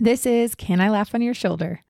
This is Can I Laugh on Your Shoulder?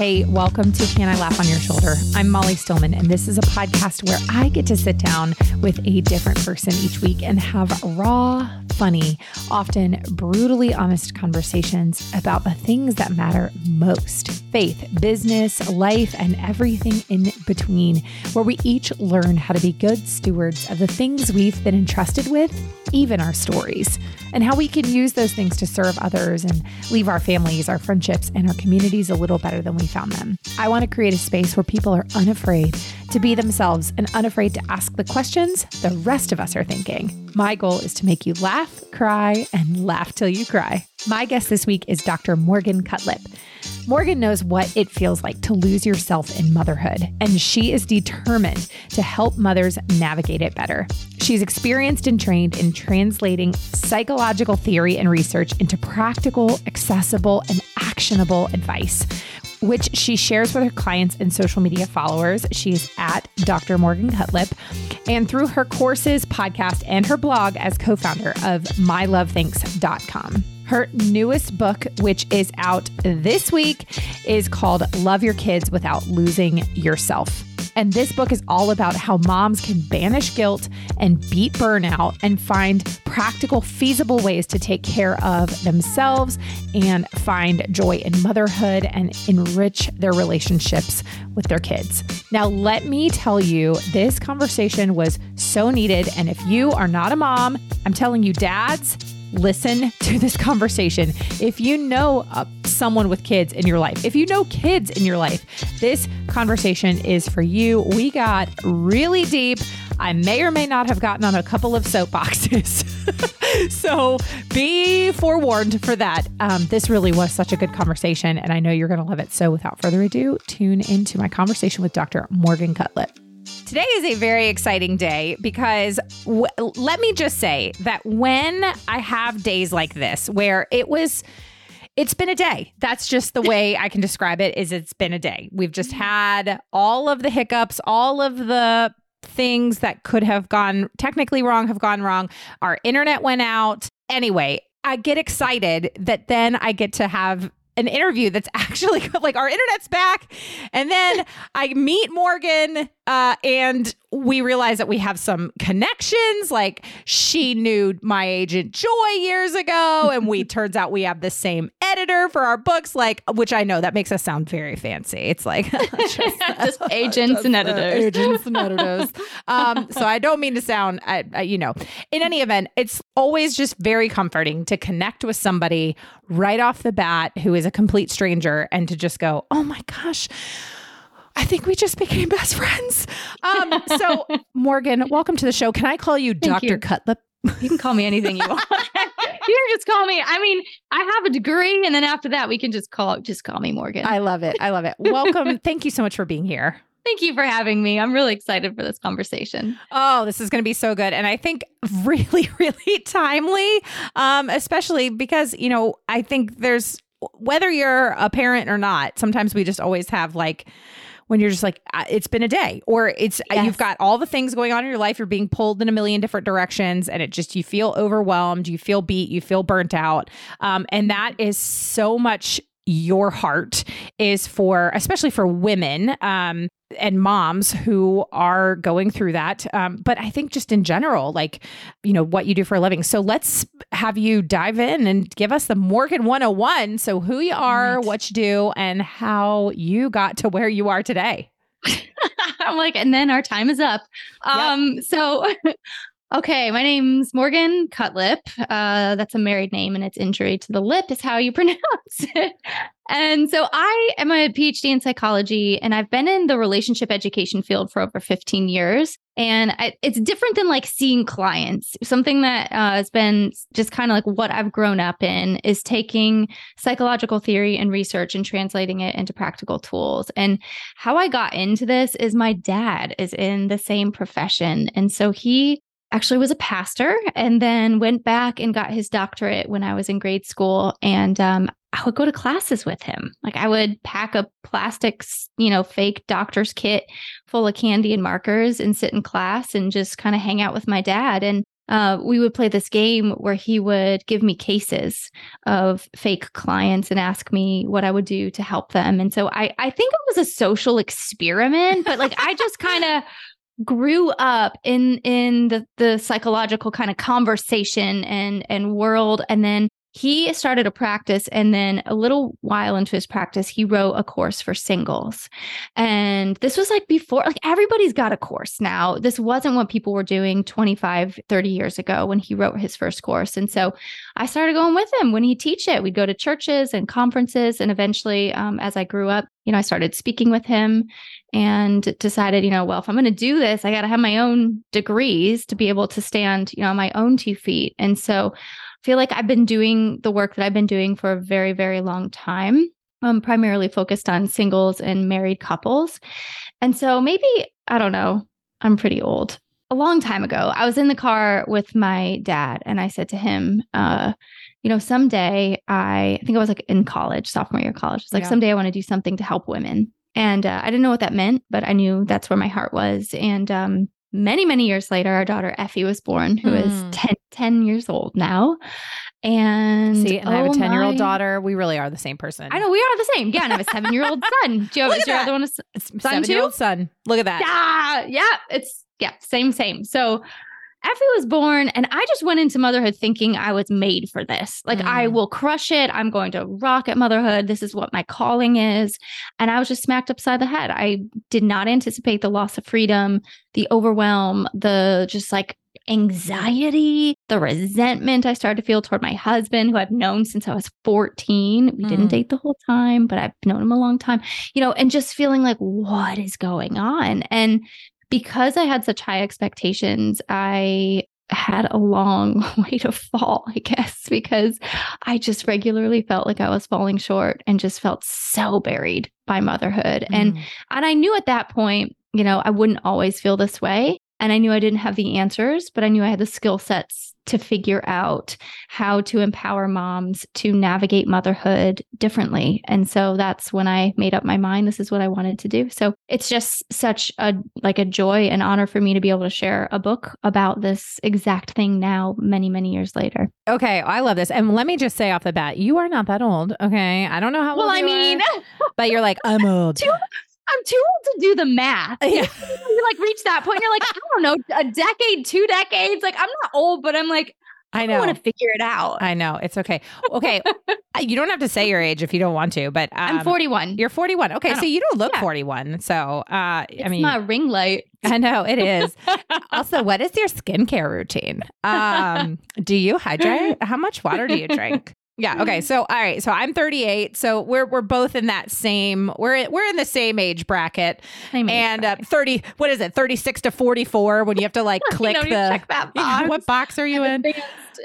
Hey, welcome to Can I Laugh on Your Shoulder? I'm Molly Stillman, and this is a podcast where I get to sit down with a different person each week and have raw, funny, often brutally honest conversations about the things that matter most faith, business, life, and everything in between, where we each learn how to be good stewards of the things we've been entrusted with, even our stories, and how we can use those things to serve others and leave our families, our friendships, and our communities a little better than we found them. I want to create a space where people are unafraid to be themselves and unafraid to ask the questions the rest of us are thinking. My goal is to make you laugh, cry, and laugh till you cry. My guest this week is Dr. Morgan Cutlip. Morgan knows what it feels like to lose yourself in motherhood, and she is determined to help mothers navigate it better. She's experienced and trained in translating psychological theory and research into practical, accessible, and actionable advice which she shares with her clients and social media followers. She's at Dr. Morgan Cutlip. And through her courses, podcast, and her blog as co founder of mylovethinks.com. Her newest book, which is out this week, is called Love Your Kids Without Losing Yourself. And this book is all about how moms can banish guilt and beat burnout and find practical, feasible ways to take care of themselves and find joy in motherhood and enrich their relationships with their kids. Now, let me tell you, this conversation was so needed. And if you are not a mom, I'm telling you, dads, listen to this conversation. If you know uh, someone with kids in your life, if you know kids in your life, this conversation is for you. We got really deep. I may or may not have gotten on a couple of soapboxes. so be forewarned for that. Um, this really was such a good conversation, and I know you're going to love it. So without further ado, tune into my conversation with Dr. Morgan Cutlip. Today is a very exciting day because w- let me just say that when I have days like this where it was it's been a day. That's just the way I can describe it is it's been a day. We've just had all of the hiccups, all of the things that could have gone technically wrong have gone wrong. Our internet went out. Anyway, I get excited that then I get to have an interview that's actually like our internet's back. And then I meet Morgan uh, and we realize that we have some connections. Like she knew my agent Joy years ago, and we turns out we have the same editor for our books. Like, which I know that makes us sound very fancy. It's like just, just agents just, and editors, uh, agents and editors. Um, so I don't mean to sound, uh, uh, you know. In any event, it's always just very comforting to connect with somebody right off the bat who is a complete stranger, and to just go, "Oh my gosh." I think we just became best friends. Um, so, Morgan, welcome to the show. Can I call you Thank Dr. You. Cutlip? You can call me anything you want. you can just call me. I mean, I have a degree, and then after that, we can just call just call me Morgan. I love it. I love it. Welcome. Thank you so much for being here. Thank you for having me. I'm really excited for this conversation. Oh, this is going to be so good. And I think really, really timely, um, especially because, you know, I think there's whether you're a parent or not, sometimes we just always have like, when you're just like it's been a day or it's yes. you've got all the things going on in your life you're being pulled in a million different directions and it just you feel overwhelmed you feel beat you feel burnt out um, and that is so much your heart is for especially for women um, and moms who are going through that. Um, but I think just in general, like, you know, what you do for a living. So let's have you dive in and give us the Morgan 101. So, who you are, right. what you do, and how you got to where you are today. I'm like, and then our time is up. Um, so Okay, my name's Morgan Cutlip. Uh, that's a married name, and it's injury to the lip is how you pronounce it. And so I am a PhD in psychology, and I've been in the relationship education field for over 15 years. And I, it's different than like seeing clients. Something that uh, has been just kind of like what I've grown up in is taking psychological theory and research and translating it into practical tools. And how I got into this is my dad is in the same profession. And so he actually was a pastor and then went back and got his doctorate when I was in grade school. And um, I would go to classes with him. Like I would pack a plastic, you know, fake doctor's kit full of candy and markers and sit in class and just kind of hang out with my dad. And uh, we would play this game where he would give me cases of fake clients and ask me what I would do to help them. And so I, I think it was a social experiment, but like I just kind of grew up in in the the psychological kind of conversation and and world and then he started a practice and then a little while into his practice he wrote a course for singles. And this was like before like everybody's got a course now. This wasn't what people were doing 25 30 years ago when he wrote his first course. And so i started going with him when he teach it. We'd go to churches and conferences and eventually um, as i grew up you know i started speaking with him and decided you know well if i'm going to do this i got to have my own degrees to be able to stand you know on my own two feet. And so feel like I've been doing the work that I've been doing for a very, very long time. I'm primarily focused on singles and married couples. And so maybe, I don't know, I'm pretty old. A long time ago, I was in the car with my dad and I said to him, uh, you know, someday I, I think I was like in college, sophomore year of college. It's like, yeah. someday I want to do something to help women. And uh, I didn't know what that meant, but I knew that's where my heart was. And um, many, many years later, our daughter Effie was born, who mm. is 10, 10, years old now. And see, and oh I have a 10 year old daughter. We really are the same person. I know we are the same. Yeah, and I have a seven year old son. Do you have, is your other one a son seven year old son? Look at that. Yeah, yeah. It's yeah, same, same. So Effie was born, and I just went into motherhood thinking I was made for this. Like, mm. I will crush it. I'm going to rock at motherhood. This is what my calling is. And I was just smacked upside the head. I did not anticipate the loss of freedom, the overwhelm, the just like anxiety, the resentment I started to feel toward my husband, who I've known since I was 14. We mm. didn't date the whole time, but I've known him a long time, you know, and just feeling like, what is going on? And because I had such high expectations, I had a long way to fall, I guess, because I just regularly felt like I was falling short and just felt so buried by motherhood. Mm. And and I knew at that point, you know, I wouldn't always feel this way. And I knew I didn't have the answers, but I knew I had the skill sets to figure out how to empower moms to navigate motherhood differently. And so that's when I made up my mind this is what I wanted to do. So it's just such a like a joy and honor for me to be able to share a book about this exact thing now many many years later. Okay, I love this. And let me just say off the bat, you are not that old, okay? I don't know how well, I mean, are, but you're like I'm old. I'm too old to do the math. Yeah. you like reach that point, you're like, I don't know, a decade, two decades. Like I'm not old, but I'm like, I, know. I want to figure it out. I know. It's okay. Okay. you don't have to say your age if you don't want to, but um, I'm 41. You're 41. Okay. So you don't look yeah. 41. So, uh, it's I mean, my ring light. I know it is. also, what is your skincare routine? Um, do you hydrate? How much water do you drink? Yeah. Okay. So, all right. So I'm 38. So we're we're both in that same we're we're in the same age bracket. Same age and uh, 30. What is it? 36 to 44. When you have to like click you the check that box. what box are you in?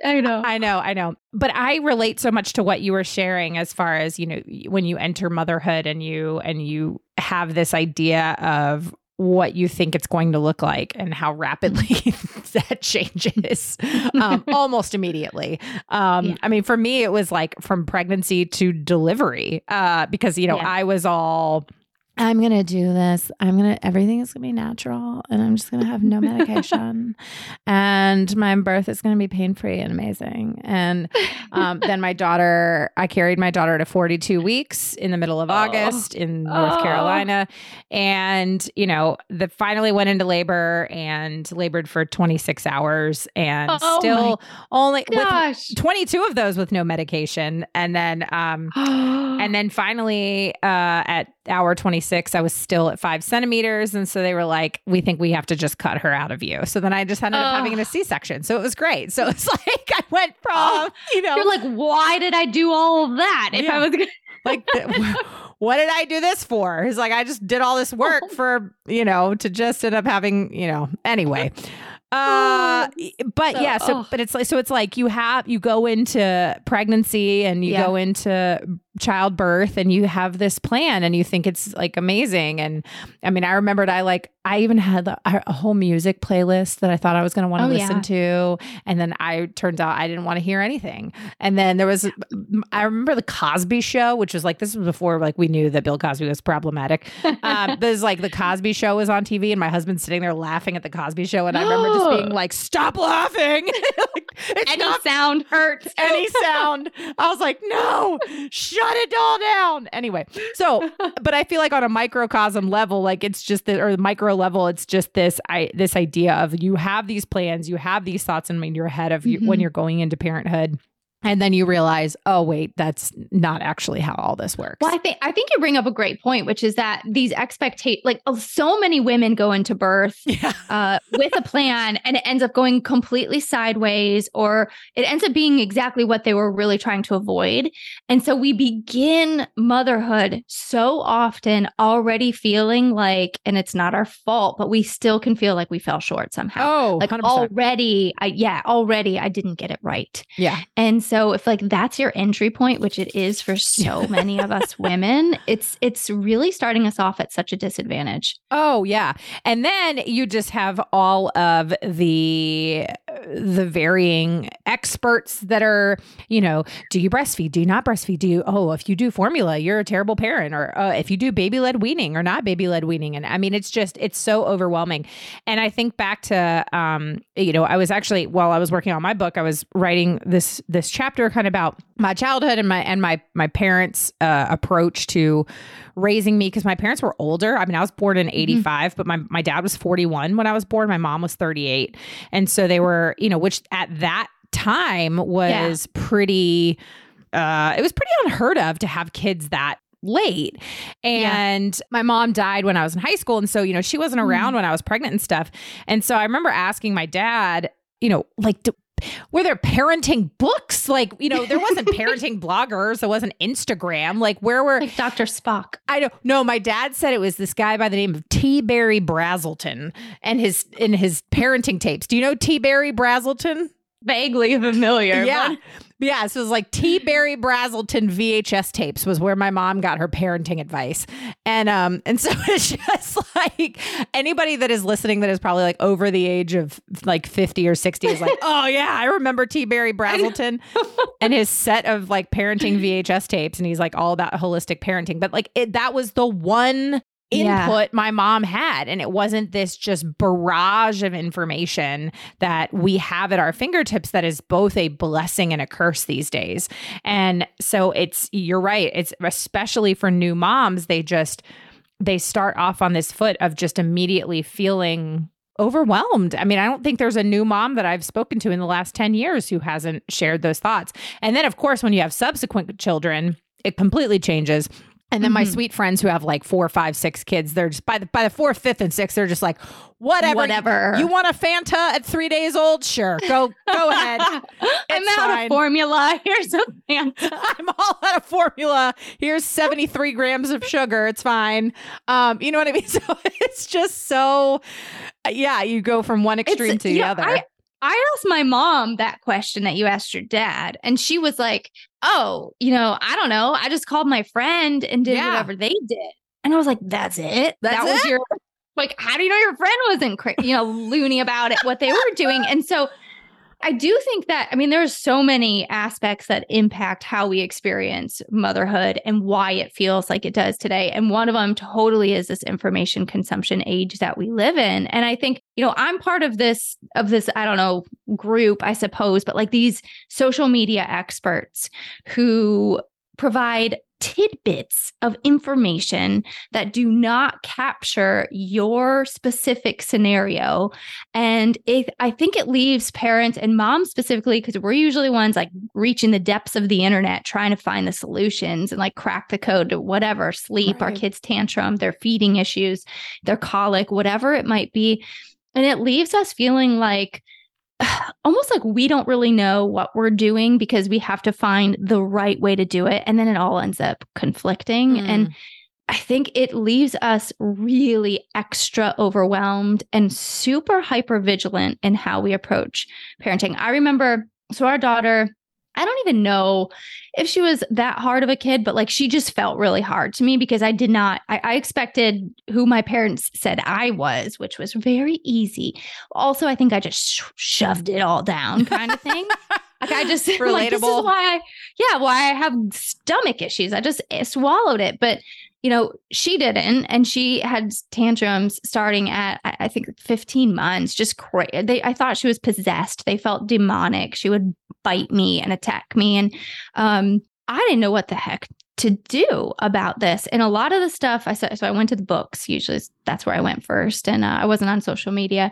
I know. I know. I know. But I relate so much to what you were sharing as far as you know when you enter motherhood and you and you have this idea of what you think it's going to look like and how rapidly that changes um, almost immediately. Um, yeah. I mean, for me, it was like from pregnancy to delivery uh, because, you know, yeah. I was all I'm going to do this. I'm going to, everything is going to be natural and I'm just going to have no medication. and my birth is going to be pain free and amazing. And um, then my daughter, I carried my daughter to 42 weeks in the middle of oh. August in North oh. Carolina. And, you know, the finally went into labor and labored for 26 hours and oh still only gosh. 22 of those with no medication. And then, um, and then finally uh, at hour 26, I was still at five centimeters. And so they were like, we think we have to just cut her out of you. So then I just ended up having a C section. So it was great. So it's like I went from, oh, you know, you're like, why did I do all of that? If yeah. I was gonna- like, what did I do this for? He's like, I just did all this work for, you know, to just end up having, you know, anyway. Uh, but so, yeah, so oh. but it's like so it's like you have you go into pregnancy and you yeah. go into childbirth and you have this plan and you think it's like amazing. And I mean, I remembered I like, I even had a whole music playlist that I thought I was going to want to oh, listen yeah. to. And then I turns out I didn't want to hear anything. And then there was, I remember the Cosby show, which was like, this was before like we knew that Bill Cosby was problematic. um, there's like the Cosby show was on TV and my husband's sitting there laughing at the Cosby show. And I remember just being like, stop laughing. like, any not, sound hurts. Any sound. I was like, no, shut it all down. Anyway, so, but I feel like on a microcosm level, like it's just the, or the micro level, it's just this, I, this idea of you have these plans, you have these thoughts in your head of you, mm-hmm. when you're going into parenthood and then you realize oh wait that's not actually how all this works. Well i think i think you bring up a great point which is that these expectations like oh, so many women go into birth yeah. uh, with a plan and it ends up going completely sideways or it ends up being exactly what they were really trying to avoid. And so we begin motherhood so often already feeling like and it's not our fault but we still can feel like we fell short somehow. Oh like 100%. already i yeah already i didn't get it right. Yeah. And so so if like that's your entry point, which it is for so many of us women, it's it's really starting us off at such a disadvantage. Oh yeah. And then you just have all of the the varying experts that are, you know, do you breastfeed? Do you not breastfeed? Do you oh, if you do formula, you're a terrible parent or uh, if you do baby-led weaning or not baby-led weaning and I mean it's just it's so overwhelming. And I think back to um you know, I was actually while I was working on my book, I was writing this this chapter kind of about my childhood and my and my my parents' uh, approach to raising me because my parents were older. I mean, I was born in 85, mm-hmm. but my my dad was 41 when I was born. My mom was 38. And so they were, you know, which at that time was yeah. pretty uh it was pretty unheard of to have kids that late. And yeah. my mom died when I was in high school. And so, you know, she wasn't around mm. when I was pregnant and stuff. And so I remember asking my dad, you know, like, do, were there parenting books? Like, you know, there wasn't parenting bloggers, there wasn't Instagram. Like, where were like Dr. Spock? I don't know. My dad said it was this guy by the name of T. Berry Brazelton and his in his parenting tapes. Do you know T. Berry Brazelton? Vaguely familiar. Yeah. But- yeah, so it was like T. Berry Brazelton VHS tapes was where my mom got her parenting advice. And um and so it's just like anybody that is listening that is probably like over the age of like 50 or 60 is like, "Oh yeah, I remember T. Berry Brazelton and his set of like parenting VHS tapes and he's like all about holistic parenting." But like it, that was the one input yeah. my mom had. And it wasn't this just barrage of information that we have at our fingertips that is both a blessing and a curse these days. And so it's, you're right. It's especially for new moms, they just, they start off on this foot of just immediately feeling overwhelmed. I mean, I don't think there's a new mom that I've spoken to in the last 10 years who hasn't shared those thoughts. And then, of course, when you have subsequent children, it completely changes and then mm-hmm. my sweet friends who have like four, five, six kids, they're just by the by the fourth, fifth, and sixth, they're just like, whatever. Whatever. You, want a Fanta at three days old? Sure. Go go ahead. I'm out fine. of formula. Here's a Fanta. I'm all out of formula. Here's 73 grams of sugar. It's fine. Um, you know what I mean? So it's just so yeah, you go from one extreme it's, to the other. I, I asked my mom that question that you asked your dad, and she was like, Oh, you know, I don't know. I just called my friend and did yeah. whatever they did. And I was like, That's it. That's that it? was your like, how do you know your friend wasn't, cra- you know, loony about it, what they were doing? And so I do think that, I mean, there's so many aspects that impact how we experience motherhood and why it feels like it does today. And one of them totally is this information consumption age that we live in. And I think, you know, I'm part of this, of this, I don't know, group, I suppose, but like these social media experts who provide tidbits of information that do not capture your specific scenario. And it, I think it leaves parents and moms specifically, because we're usually ones like reaching the depths of the internet, trying to find the solutions and like crack the code to whatever sleep, right. our kids' tantrum, their feeding issues, their colic, whatever it might be. And it leaves us feeling like, almost like we don't really know what we're doing because we have to find the right way to do it. And then it all ends up conflicting. Mm. And I think it leaves us really extra overwhelmed and super hyper vigilant in how we approach parenting. I remember, so our daughter I don't even know if she was that hard of a kid, but like she just felt really hard to me because I did not, I, I, expected who my parents said I was, which was very easy. Also, I think I just sh- shoved it all down kind of thing. like I just, relatable. Like, this is why I, yeah, why I have stomach issues. I just eh, swallowed it. But you know, she didn't. And she had tantrums starting at, I think, 15 months, just crazy. I thought she was possessed. They felt demonic. She would bite me and attack me. And um, I didn't know what the heck to do about this. And a lot of the stuff I said, so I went to the books. Usually that's where I went first. And uh, I wasn't on social media.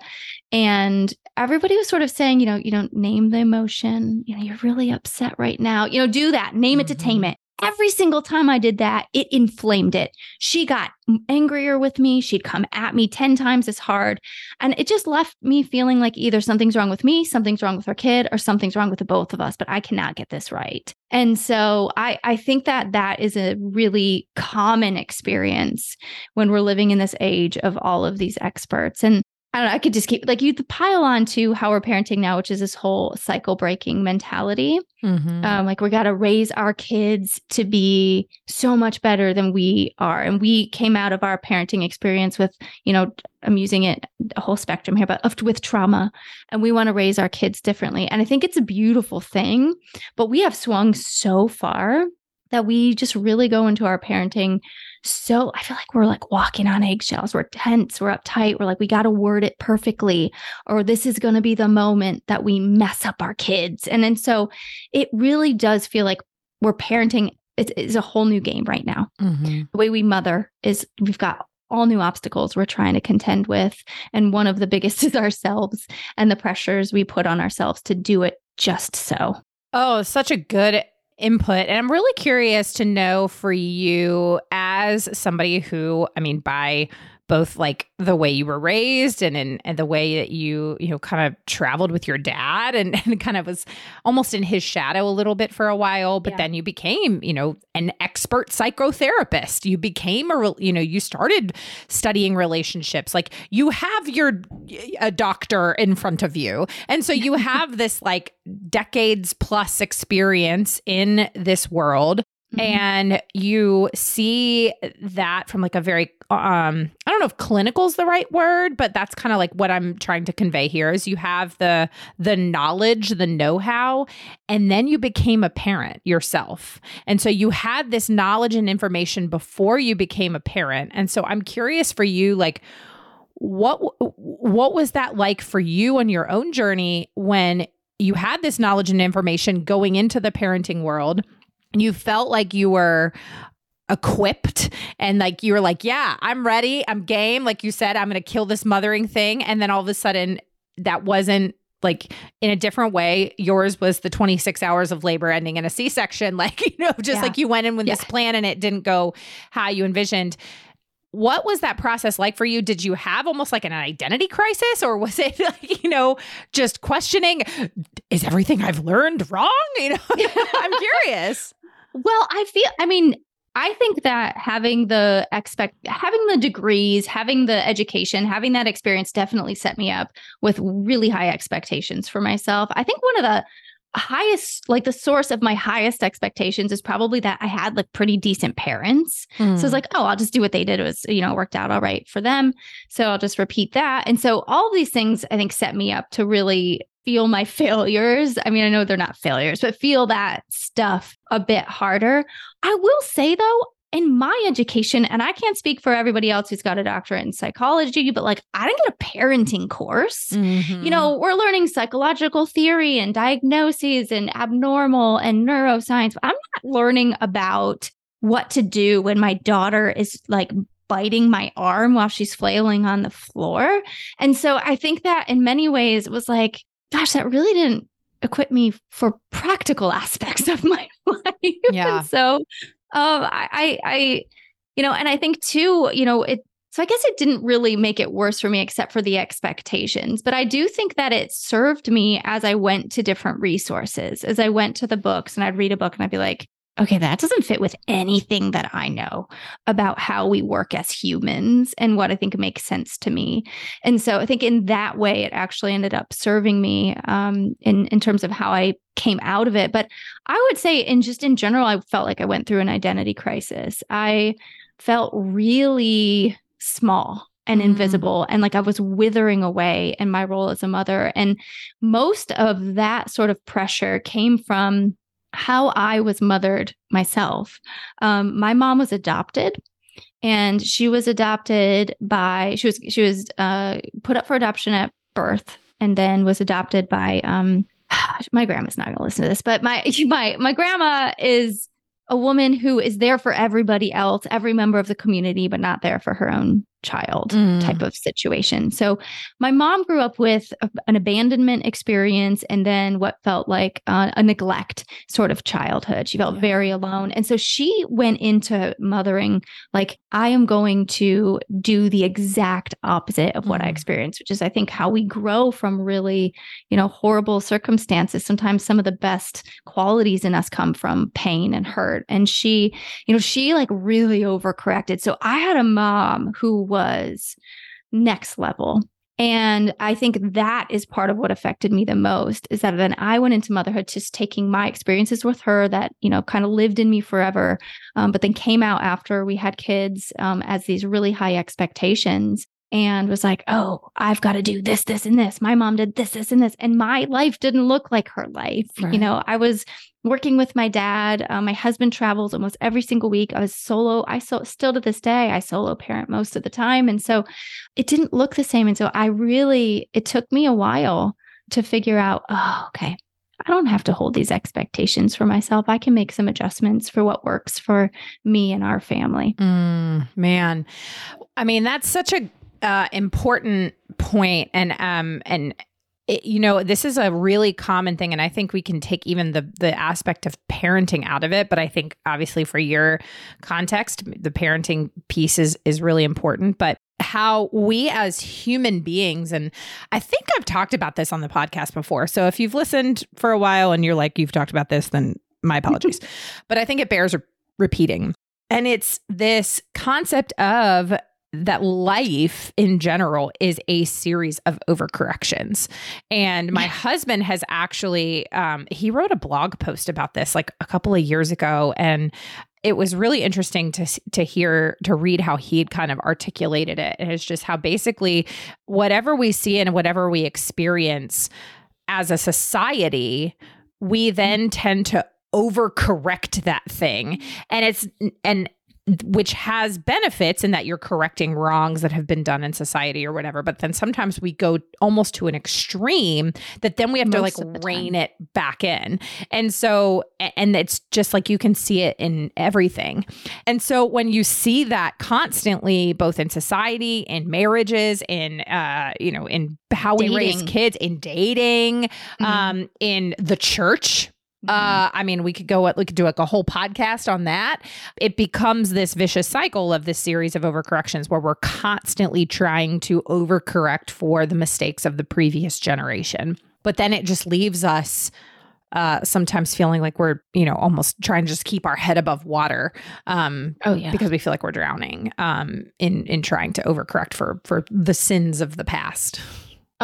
And everybody was sort of saying, you know, you don't name the emotion. You know, you're really upset right now. You know, do that. Name it to tame it every single time I did that, it inflamed it. She got angrier with me. She'd come at me 10 times as hard. And it just left me feeling like either something's wrong with me, something's wrong with our kid, or something's wrong with the both of us, but I cannot get this right. And so I, I think that that is a really common experience when we're living in this age of all of these experts. And I don't know, I could just keep like you pile on to how we're parenting now, which is this whole cycle breaking mentality. Mm-hmm. Um, like we got to raise our kids to be so much better than we are. And we came out of our parenting experience with, you know, I'm using it a whole spectrum here, but with trauma. And we want to raise our kids differently. And I think it's a beautiful thing, but we have swung so far that we just really go into our parenting so I feel like we're like walking on eggshells. We're tense, we're uptight. We're like, we got to word it perfectly, or this is going to be the moment that we mess up our kids. And then so it really does feel like we're parenting. It's, a whole new game right now. Mm-hmm. The way we mother is we've got all new obstacles we're trying to contend with. And one of the biggest is ourselves and the pressures we put on ourselves to do it just so. Oh, such a good input. And I'm really curious to know for you as somebody who, I mean, by both like the way you were raised and in and the way that you you know kind of traveled with your dad and, and kind of was almost in his shadow a little bit for a while but yeah. then you became you know an expert psychotherapist. You became a you know you started studying relationships. Like you have your a doctor in front of you. And so you have this like decades plus experience in this world Mm-hmm. And you see that from like a very um I don't know if clinical is the right word, but that's kind of like what I'm trying to convey here is you have the the knowledge, the know-how, and then you became a parent yourself. And so you had this knowledge and information before you became a parent. And so I'm curious for you like what what was that like for you on your own journey when you had this knowledge and information going into the parenting world you felt like you were equipped and like you were like, yeah, I'm ready, I'm game. Like you said, I'm going to kill this mothering thing. And then all of a sudden, that wasn't like in a different way. Yours was the 26 hours of labor ending in a C section. Like, you know, just yeah. like you went in with yeah. this plan and it didn't go how you envisioned. What was that process like for you? Did you have almost like an identity crisis or was it like, you know, just questioning, is everything I've learned wrong? You know, I'm curious. Well, I feel, I mean, I think that having the expect having the degrees, having the education, having that experience definitely set me up with really high expectations for myself. I think one of the highest like the source of my highest expectations is probably that I had like pretty decent parents. Mm. So it's hmm. like, oh, I'll just do what they did. It was, you know, worked out all right for them. So I'll just repeat that. And so all these things I think set me up to really feel my failures. I mean, I know they're not failures, but feel that stuff a bit harder. I will say though, in my education, and I can't speak for everybody else who's got a doctorate in psychology, but like I didn't get a parenting course. Mm-hmm. You know, we're learning psychological theory and diagnoses and abnormal and neuroscience. I'm not learning about what to do when my daughter is like biting my arm while she's flailing on the floor. And so I think that in many ways it was like, gosh, that really didn't equip me for practical aspects of my life. Yeah. And so um I I you know, and I think too, you know, it so I guess it didn't really make it worse for me except for the expectations. But I do think that it served me as I went to different resources, as I went to the books and I'd read a book and I'd be like, okay, that doesn't fit with anything that I know about how we work as humans and what I think makes sense to me. And so I think in that way, it actually ended up serving me um, in in terms of how I came out of it. But I would say, in just in general, I felt like I went through an identity crisis. I felt really small and mm. invisible and like I was withering away in my role as a mother. And most of that sort of pressure came from how I was mothered myself. Um, my mom was adopted and she was adopted by she was she was uh, put up for adoption at birth and then was adopted by um, my grandma's not going to listen to this but my my my grandma is a woman who is there for everybody else every member of the community but not there for her own child mm. type of situation. So my mom grew up with a, an abandonment experience and then what felt like uh, a neglect sort of childhood. She felt yeah. very alone. And so she went into mothering like, I am going to do the exact opposite of what mm. I experienced, which is, I think, how we grow from really, you know, horrible circumstances. Sometimes some of the best qualities in us come from pain and hurt. And she, you know, she like really overcorrected. So I had a mom who was next level. And I think that is part of what affected me the most is that then I went into motherhood just taking my experiences with her that, you know, kind of lived in me forever, um, but then came out after we had kids um, as these really high expectations and was like, oh, I've got to do this, this, and this. My mom did this, this, and this. And my life didn't look like her life. Right. You know, I was working with my dad. Uh, my husband travels almost every single week. I was solo. I so, still to this day, I solo parent most of the time. And so it didn't look the same. And so I really, it took me a while to figure out, oh, okay, I don't have to hold these expectations for myself. I can make some adjustments for what works for me and our family. Mm, man, I mean, that's such a uh, important point, and um, and it, you know this is a really common thing and i think we can take even the the aspect of parenting out of it but i think obviously for your context the parenting piece is is really important. But how we as human beings and i think i've talked about this on the podcast before so if you've listened for a while and you're like you've talked about this then my apologies. But i think it bears repeating. And it's this concept of that life in general is a series of overcorrections. And my yeah. husband has actually, um, he wrote a blog post about this like a couple of years ago. And it was really interesting to to hear to read how he had kind of articulated it. And it's just how basically whatever we see and whatever we experience as a society, we then tend to overcorrect that thing. And it's and which has benefits in that you're correcting wrongs that have been done in society or whatever. But then sometimes we go almost to an extreme that then we have Most to like rein it back in. And so, and it's just like you can see it in everything. And so when you see that constantly, both in society, in marriages, in, uh, you know, in how dating. we raise kids, in dating, mm-hmm. um, in the church. Uh, I mean, we could go, we could do like a whole podcast on that. It becomes this vicious cycle of this series of overcorrections where we're constantly trying to overcorrect for the mistakes of the previous generation. But then it just leaves us uh, sometimes feeling like we're, you know, almost trying to just keep our head above water. Um, oh yeah, because we feel like we're drowning um, in in trying to overcorrect for for the sins of the past.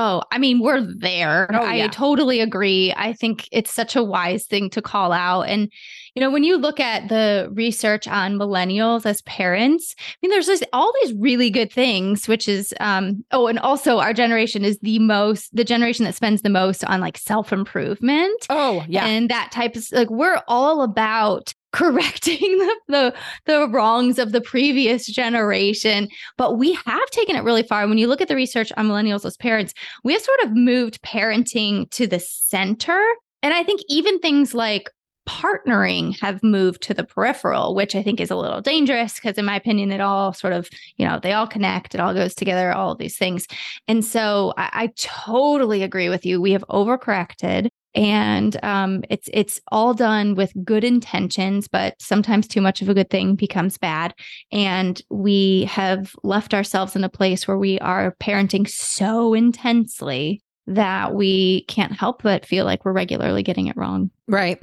Oh, I mean, we're there. Oh, yeah. I totally agree. I think it's such a wise thing to call out. And, you know, when you look at the research on millennials as parents, I mean, there's this, all these really good things, which is, um, oh, and also our generation is the most, the generation that spends the most on like self improvement. Oh, yeah. And that type of, like, we're all about correcting the, the, the wrongs of the previous generation. But we have taken it really far. When you look at the research on millennials as parents we have sort of moved parenting to the center. And i think even things like partnering have moved to the peripheral which i think is a little dangerous because in my opinion it all sort of you know they all connect it all goes together all of these things. And so I, I totally agree with you. We have overcorrected and um, it's it's all done with good intentions but sometimes too much of a good thing becomes bad. And we have left ourselves in a place where we are parenting so intensely that we can't help but feel like we're regularly getting it wrong Right.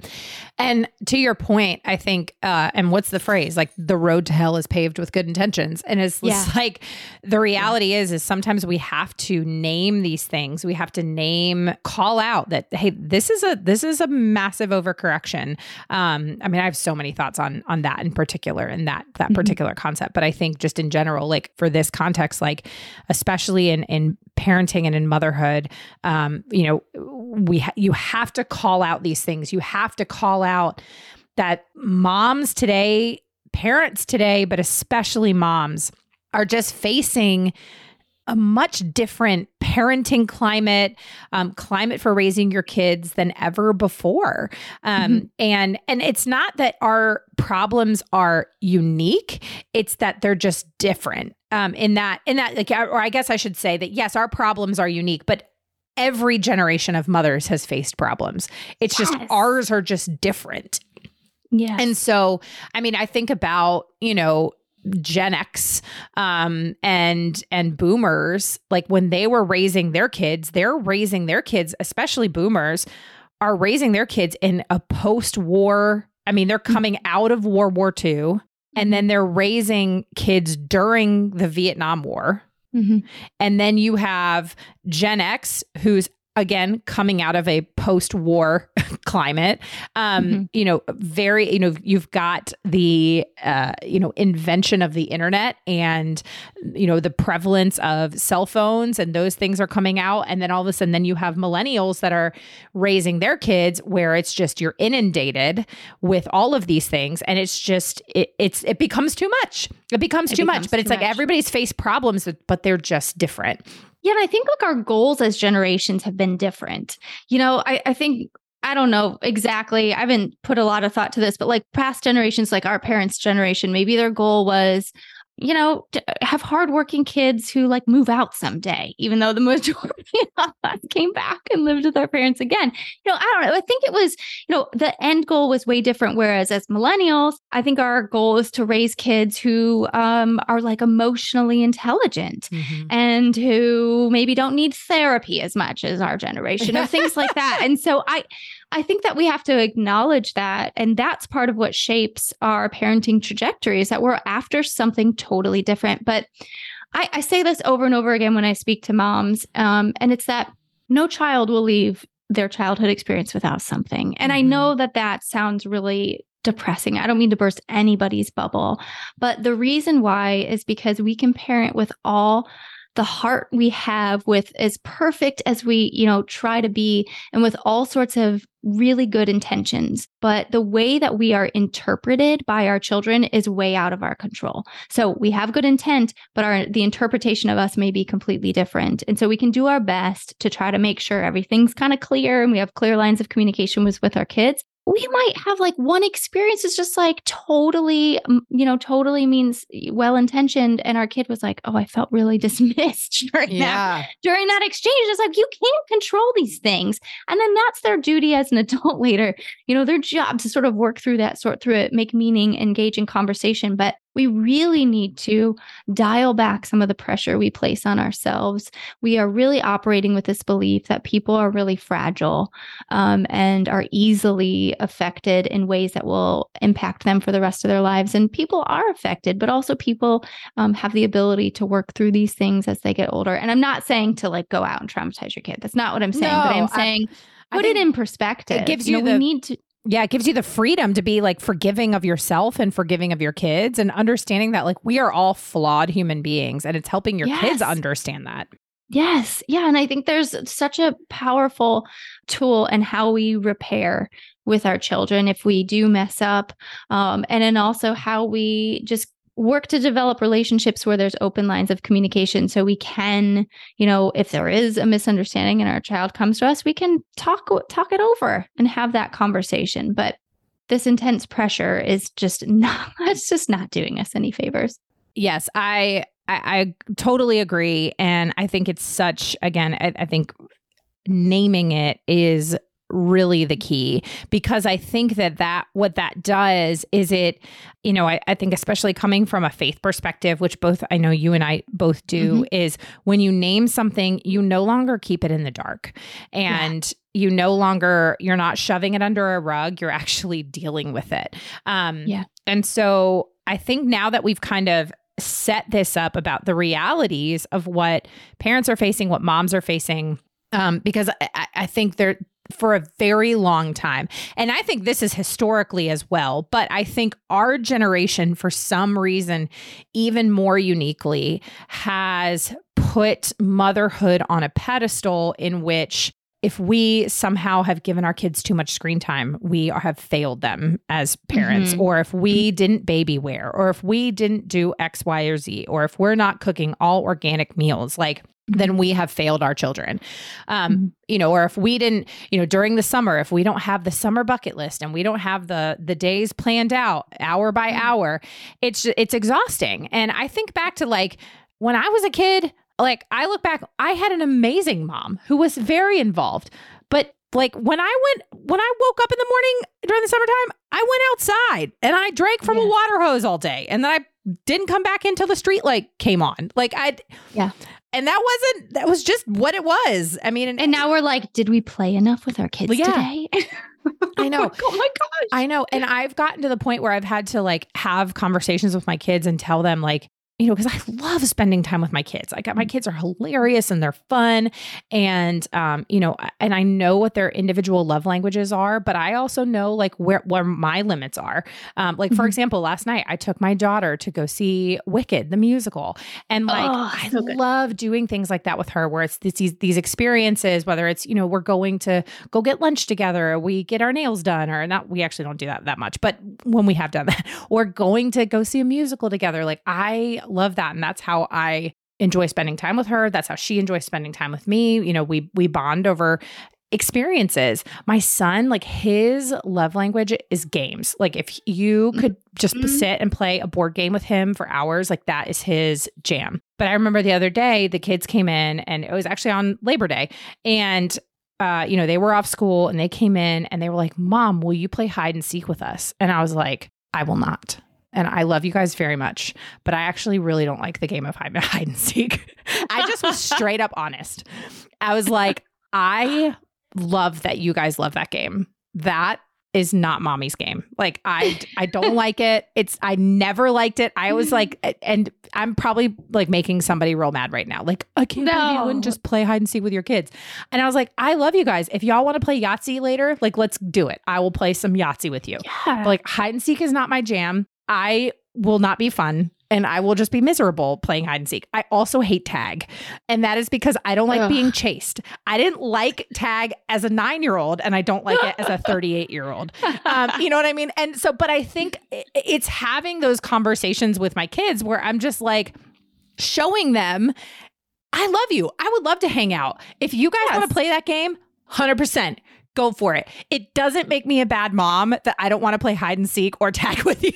And to your point, I think, uh, and what's the phrase? Like the road to hell is paved with good intentions. And it's, Yeah. it's like the reality is, is sometimes we have to name these things. We have to name, call out that, hey, this is a this is a massive overcorrection. Um, I mean, I have so many thoughts on on that in particular and that that Mhm. particular concept. But I think just in general, like for this context, like especially in in parenting and in motherhood, um, you know, we ha- you have to call out these things. You have to call out that moms today, parents today, but especially moms are just facing a much different parenting climate, um, climate for raising your kids than ever before. Um, And and it's not that our problems are unique; it's that they're just different. Um, in that in that like, or I guess I should say that yes, our problems are unique, but every generation of mothers has faced problems. It's just ours are just different. Yeah. And so, I mean, I think about, you know, Gen X um, and and boomers, like when they were raising their kids, they're raising their kids, especially boomers, are raising their kids in a post-war. I mean, they're coming out of World War II, and then they're raising kids during the Vietnam War. Mhm. And then you have Gen X, who's again coming out of a post-war climate. Um, Mhm. you know, very, you know, you've got the uh, you know, invention of the internet and you know, the prevalence of cell phones and those things are coming out. And then all of a sudden, then you have millennials that are raising their kids where it's just you're inundated with all of these things. And it's just it, it's it becomes too much. It becomes It too much. But it's like much. everybody's faced problems, but they're just different. Yeah, and I think like our goals as generations have been different. You know, I, I think I don't know exactly. I haven't put a lot of thought to this, but like past generations, like our parents' generation, maybe their goal was, you know, to have hardworking kids who like move out someday, even though the majority of us came back and lived with our parents again. You know, I don't know. I think it was, you know, the end goal was way different. Whereas as millennials, I think our goal is to raise kids who um, are like emotionally intelligent and who maybe don't need therapy as much as our generation or things like that. And so I I think that we have to acknowledge that and that's part of what shapes our parenting trajectory is that we're after something totally different. But I, I say this over and over again when I speak to moms, um, and it's that no child will leave their childhood experience without something. And I Mhm. know that that sounds really depressing. I don't mean to burst anybody's bubble, but the reason why is because we can parent with all the heart we have with as perfect as we, you know, try to be and with all sorts of really good intentions. But the way that we are interpreted by our children is way out of our control. So we have good intent, but our the interpretation of us may be completely different. And so we can do our best to try to make sure everything's kind of clear and we have clear lines of communication with, with our kids we might have like one experience is just like totally you know totally means well intentioned and our kid was like oh i felt really dismissed during that during that exchange. It's like you can't control these things. And then that's their duty as an adult later. You know their job to sort of work through that sort through it make meaning engage in conversation but we really need to dial back some of the pressure we place on ourselves we are really operating with this belief that people are really fragile um, and are easily affected in ways that will impact them for the rest of their lives. And people are affected, but also people um, have the ability to work through these things as they get older. And I'm not saying to like go out and traumatize your kid. That's not what I'm saying. but No, I'm saying I put it in perspective. It gives know, you we the- need to. Yeah, it gives you the freedom to be like forgiving of yourself and forgiving of your kids and understanding that like we are all flawed human beings and it's helping your kids understand that. Yes. Yeah. And I think there's such a powerful tool in how we repair with our children if we do mess up. Um, and then also how we just work to develop relationships where there's open lines of communication. So we can you know if there is a misunderstanding and our child comes to us we can talk talk it over and have that conversation. But this intense pressure is just not it's just not doing us any favors. Yes, I I, I totally agree, and I think it's such again. I, I think naming it is really the key because I think that that what that does is it, you know, I, I think especially coming from a faith perspective, which both I know you and I both do, mm-hmm. is when you name something, you no longer keep it in the dark. And yeah. you no longer you're not shoving it under a rug, you're actually dealing with it. Um yeah. and so I think now that we've kind of set this up about the realities of what parents are facing, what moms are facing. Um, because I, I think there for a very long time. And I think this is historically as well, but I think our generation, for some reason, even more uniquely, has put motherhood on a pedestal in which if we somehow have given our kids too much screen time, we have failed them as parents. Mm-hmm. Or if we didn't baby wear, or if we didn't do X, Y, or Z, or if we're not cooking all organic meals, like then we have failed our children. Um, mm-hmm. you know, or if we didn't, you know, during the summer, if we don't have the summer bucket list and we don't have the the days planned out hour by mm-hmm. hour, it's it's exhausting. And I think back to like when I was a kid, like I look back, I had an amazing mom who was very involved. But like when I went when I woke up in the morning during the summertime, I went outside and I drank from yeah. a water hose all day. And then I didn't come back until the street light came on. Like I Yeah and that wasn't that was just what it was. I mean, and, and now we're like, did we play enough with our kids yeah. today? I oh know. oh my gosh. I know. And I've gotten to the point where I've had to like have conversations with my kids and tell them like, you know, because I love spending time with my kids. I got my kids are hilarious and they're fun. And um, you know, and I know what their individual love languages are, but I also know like where where my limits are. Um, like for mm-hmm. example, last night I took my daughter to go see Wicked, the musical. And like oh, I so love doing things like that with her where it's these these experiences, whether it's, you know, we're going to go get lunch together, or we get our nails done, or not we actually don't do that that much, but when we have done that, or going to go see a musical together. Like I love that. And that's how I enjoy spending time with her. That's how she enjoys spending time with me. You know, we we bond over experiences. My son, like his love language is games. Like if you could just mm-hmm. sit and play a board game with him for hours, like that is his jam. But I remember the other day the kids came in and it was actually on Labor Day and uh, you know, they were off school and they came in and they were like, "Mom, will you play hide and seek with us?" And I was like, "I will not." And I love you guys very much, but I actually really don't like the game of hide, hide and seek. I just was straight up honest. I was like, I love that you guys love that game. That is not mommy's game. Like I I don't like it. It's I never liked it. I was like and I'm probably like making somebody real mad right now. Like I can't no. believe you wouldn't just play hide and seek with your kids. And I was like, I love you guys. If y'all want to play Yahtzee later, like let's do it. I will play some Yahtzee with you. Yeah. But, like hide and seek is not my jam. I will not be fun and I will just be miserable playing hide and seek. I also hate tag. And that is because I don't like Ugh. being chased. I didn't like tag as a nine year old and I don't like it as a 38 year old. Um, you know what I mean? And so, but I think it's having those conversations with my kids where I'm just like showing them. I love you. I would love to hang out. If you guys yes. want to play that game, 100% go for it. It doesn't make me a bad mom that I don't want to play hide and seek or tag with you.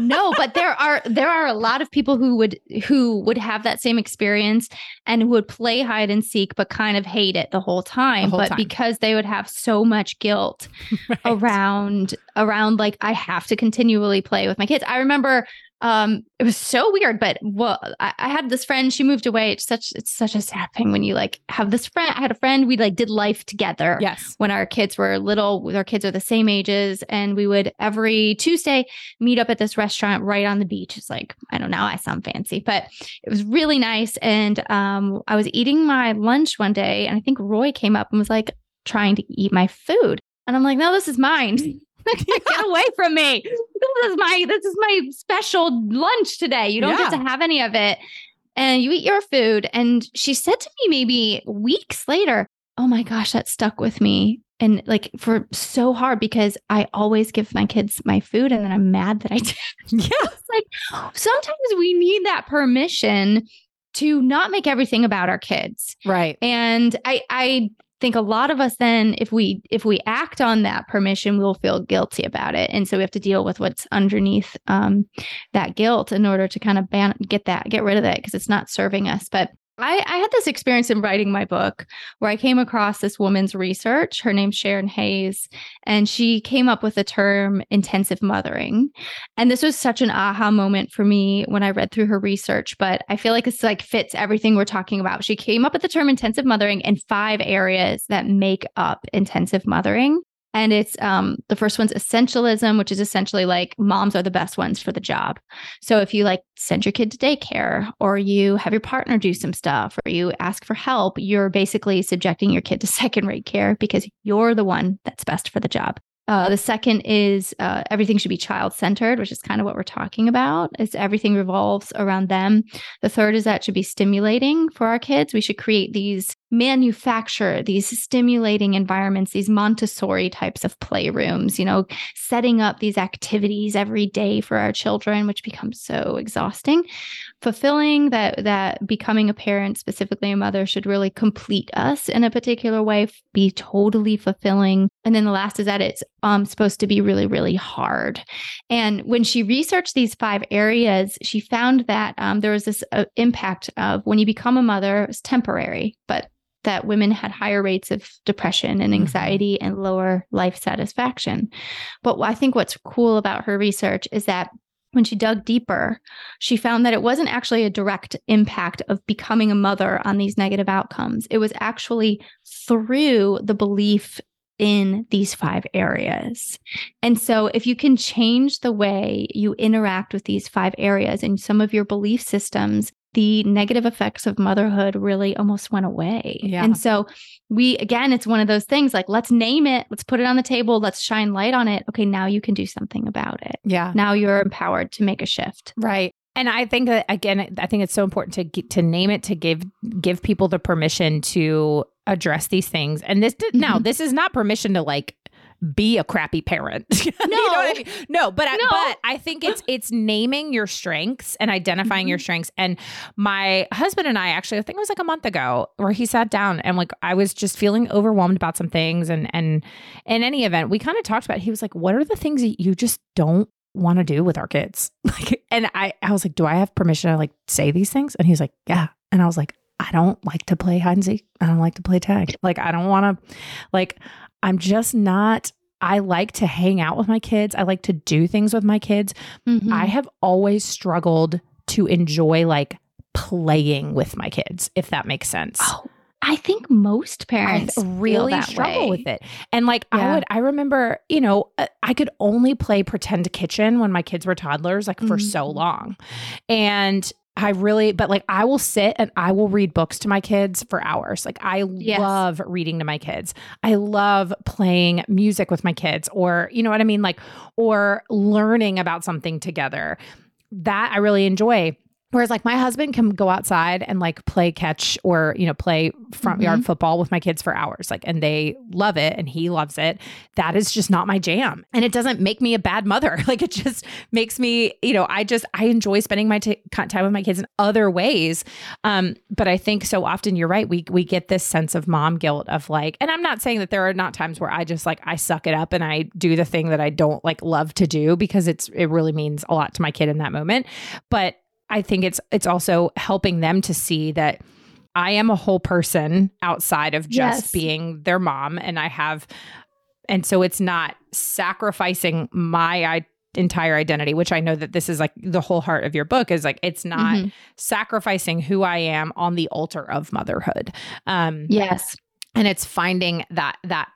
no, but there are there are a lot of people who would who would have that same experience and would play hide and seek but kind of hate it the whole time, the whole but time. because they would have so much guilt right. around around like I have to continually play with my kids. I remember um it was so weird but well I, I, had this friend she moved away. It's such it's such a sad thing when you like have this friend i had a friend we like did life together yes. when our kids were little our kids are the same ages and we would every tuesday meet up at this restaurant right on the beach. It's like i don't know i sound fancy but it was really nice and um i was eating my lunch one day and i think roy came up and was like trying to eat my food. And i'm like no this is mine Get away from me. This is my this is my special lunch today. You don't yeah. get to have any of it. And you eat your food. And she said to me maybe weeks later, Oh my gosh, that stuck with me. And like for so hard because I always give my kids my food and then I'm mad that I did. Yeah. it's like sometimes we need that permission to not make everything about our kids. Right. And I I think a lot of us then if we if we act on that permission we'll feel guilty about it. And so we have to deal with what's underneath um, that guilt in order to kind of ban get that get rid of that because it's not serving us. But I, I, had this experience in writing my book where I came across this woman's research. Her name's Sharon Hays, and she came up with the term intensive mothering. And this was such an aha moment for me when I read through her research, but I feel like this like fits everything we're talking about. She came up with the term intensive mothering in five areas that make up intensive mothering. And it's um, the first one's essentialism, which is essentially like moms are the best ones for the job. So if you like send your kid to daycare or you have your partner do some stuff or you ask for help, you're basically subjecting your kid to second rate care because you're the one that's best for the job. Uh, the second is uh, everything should be child centered, which is kind of what we're talking about. Is everything revolves around them. The third is that should be stimulating for our kids. We should create these manufacture these stimulating environments, these Montessori types of playrooms, you know, setting up these activities every day for our children, which becomes so exhausting. Fulfilling that that becoming a parent, specifically a mother, should really complete us in a particular way, be totally fulfilling. And then the last is that it's um, supposed to be really, really hard. And when she researched these five areas, she found that um, there was this uh, impact of when you become a mother, it's temporary, but that women had higher rates of depression and mm-hmm. anxiety and lower life satisfaction. But I think what's cool about her research is that when she dug deeper, she found that it wasn't actually a direct impact of becoming a mother on these negative outcomes. It was actually through the belief in these five areas. And so, if you can change the way you interact with these five areas and some of your belief systems, the negative effects of motherhood really almost went away. Yeah. And so we again it's one of those things like let's name it, let's put it on the table, let's shine light on it. Okay, now you can do something about it. Yeah. Now you're empowered to make a shift. Right. And I think that again I think it's so important to to name it to give give people the permission to address these things. And this mm-hmm. now this is not permission to like be a crappy parent. No, you know I mean? no, but no. I, but I think it's it's naming your strengths and identifying mm-hmm. your strengths. And my husband and I actually, I think it was like a month ago, where he sat down and like I was just feeling overwhelmed about some things. And and in any event, we kind of talked about. It. He was like, "What are the things that you just don't want to do with our kids?" Like, and I I was like, "Do I have permission to like say these things?" And he's like, "Yeah." And I was like, I don't like to play hide and seek. I don't like to play tag. Like I don't want to like I'm just not I like to hang out with my kids. I like to do things with my kids. Mm-hmm. I have always struggled to enjoy like playing with my kids, if that makes sense. Oh, I think most parents really struggle way. with it. And like yeah. I would I remember, you know, uh, I could only play pretend kitchen when my kids were toddlers like for mm-hmm. so long. And I really, but like I will sit and I will read books to my kids for hours. Like I yes. love reading to my kids. I love playing music with my kids or, you know what I mean? Like, or learning about something together. That I really enjoy. Whereas like my husband can go outside and like play catch or, you know, play front mm-hmm. yard football with my kids for hours. Like, and they love it and he loves it. That is just not my jam. And it doesn't make me a bad mother. Like it just makes me, you know, I just, I enjoy spending my t- time with my kids in other ways. Um, but I think so often you're right. We, we get this sense of mom guilt of like, and I'm not saying that there are not times where I just like, I suck it up and I do the thing that I don't like love to do because it's, it really means a lot to my kid in that moment. But I think it's it's also helping them to see that I am a whole person outside of just yes. being their mom and I have and so it's not sacrificing my I, entire identity which I know that this is like the whole heart of your book is like it's not mm-hmm. sacrificing who I am on the altar of motherhood. Um yes. And it's finding that that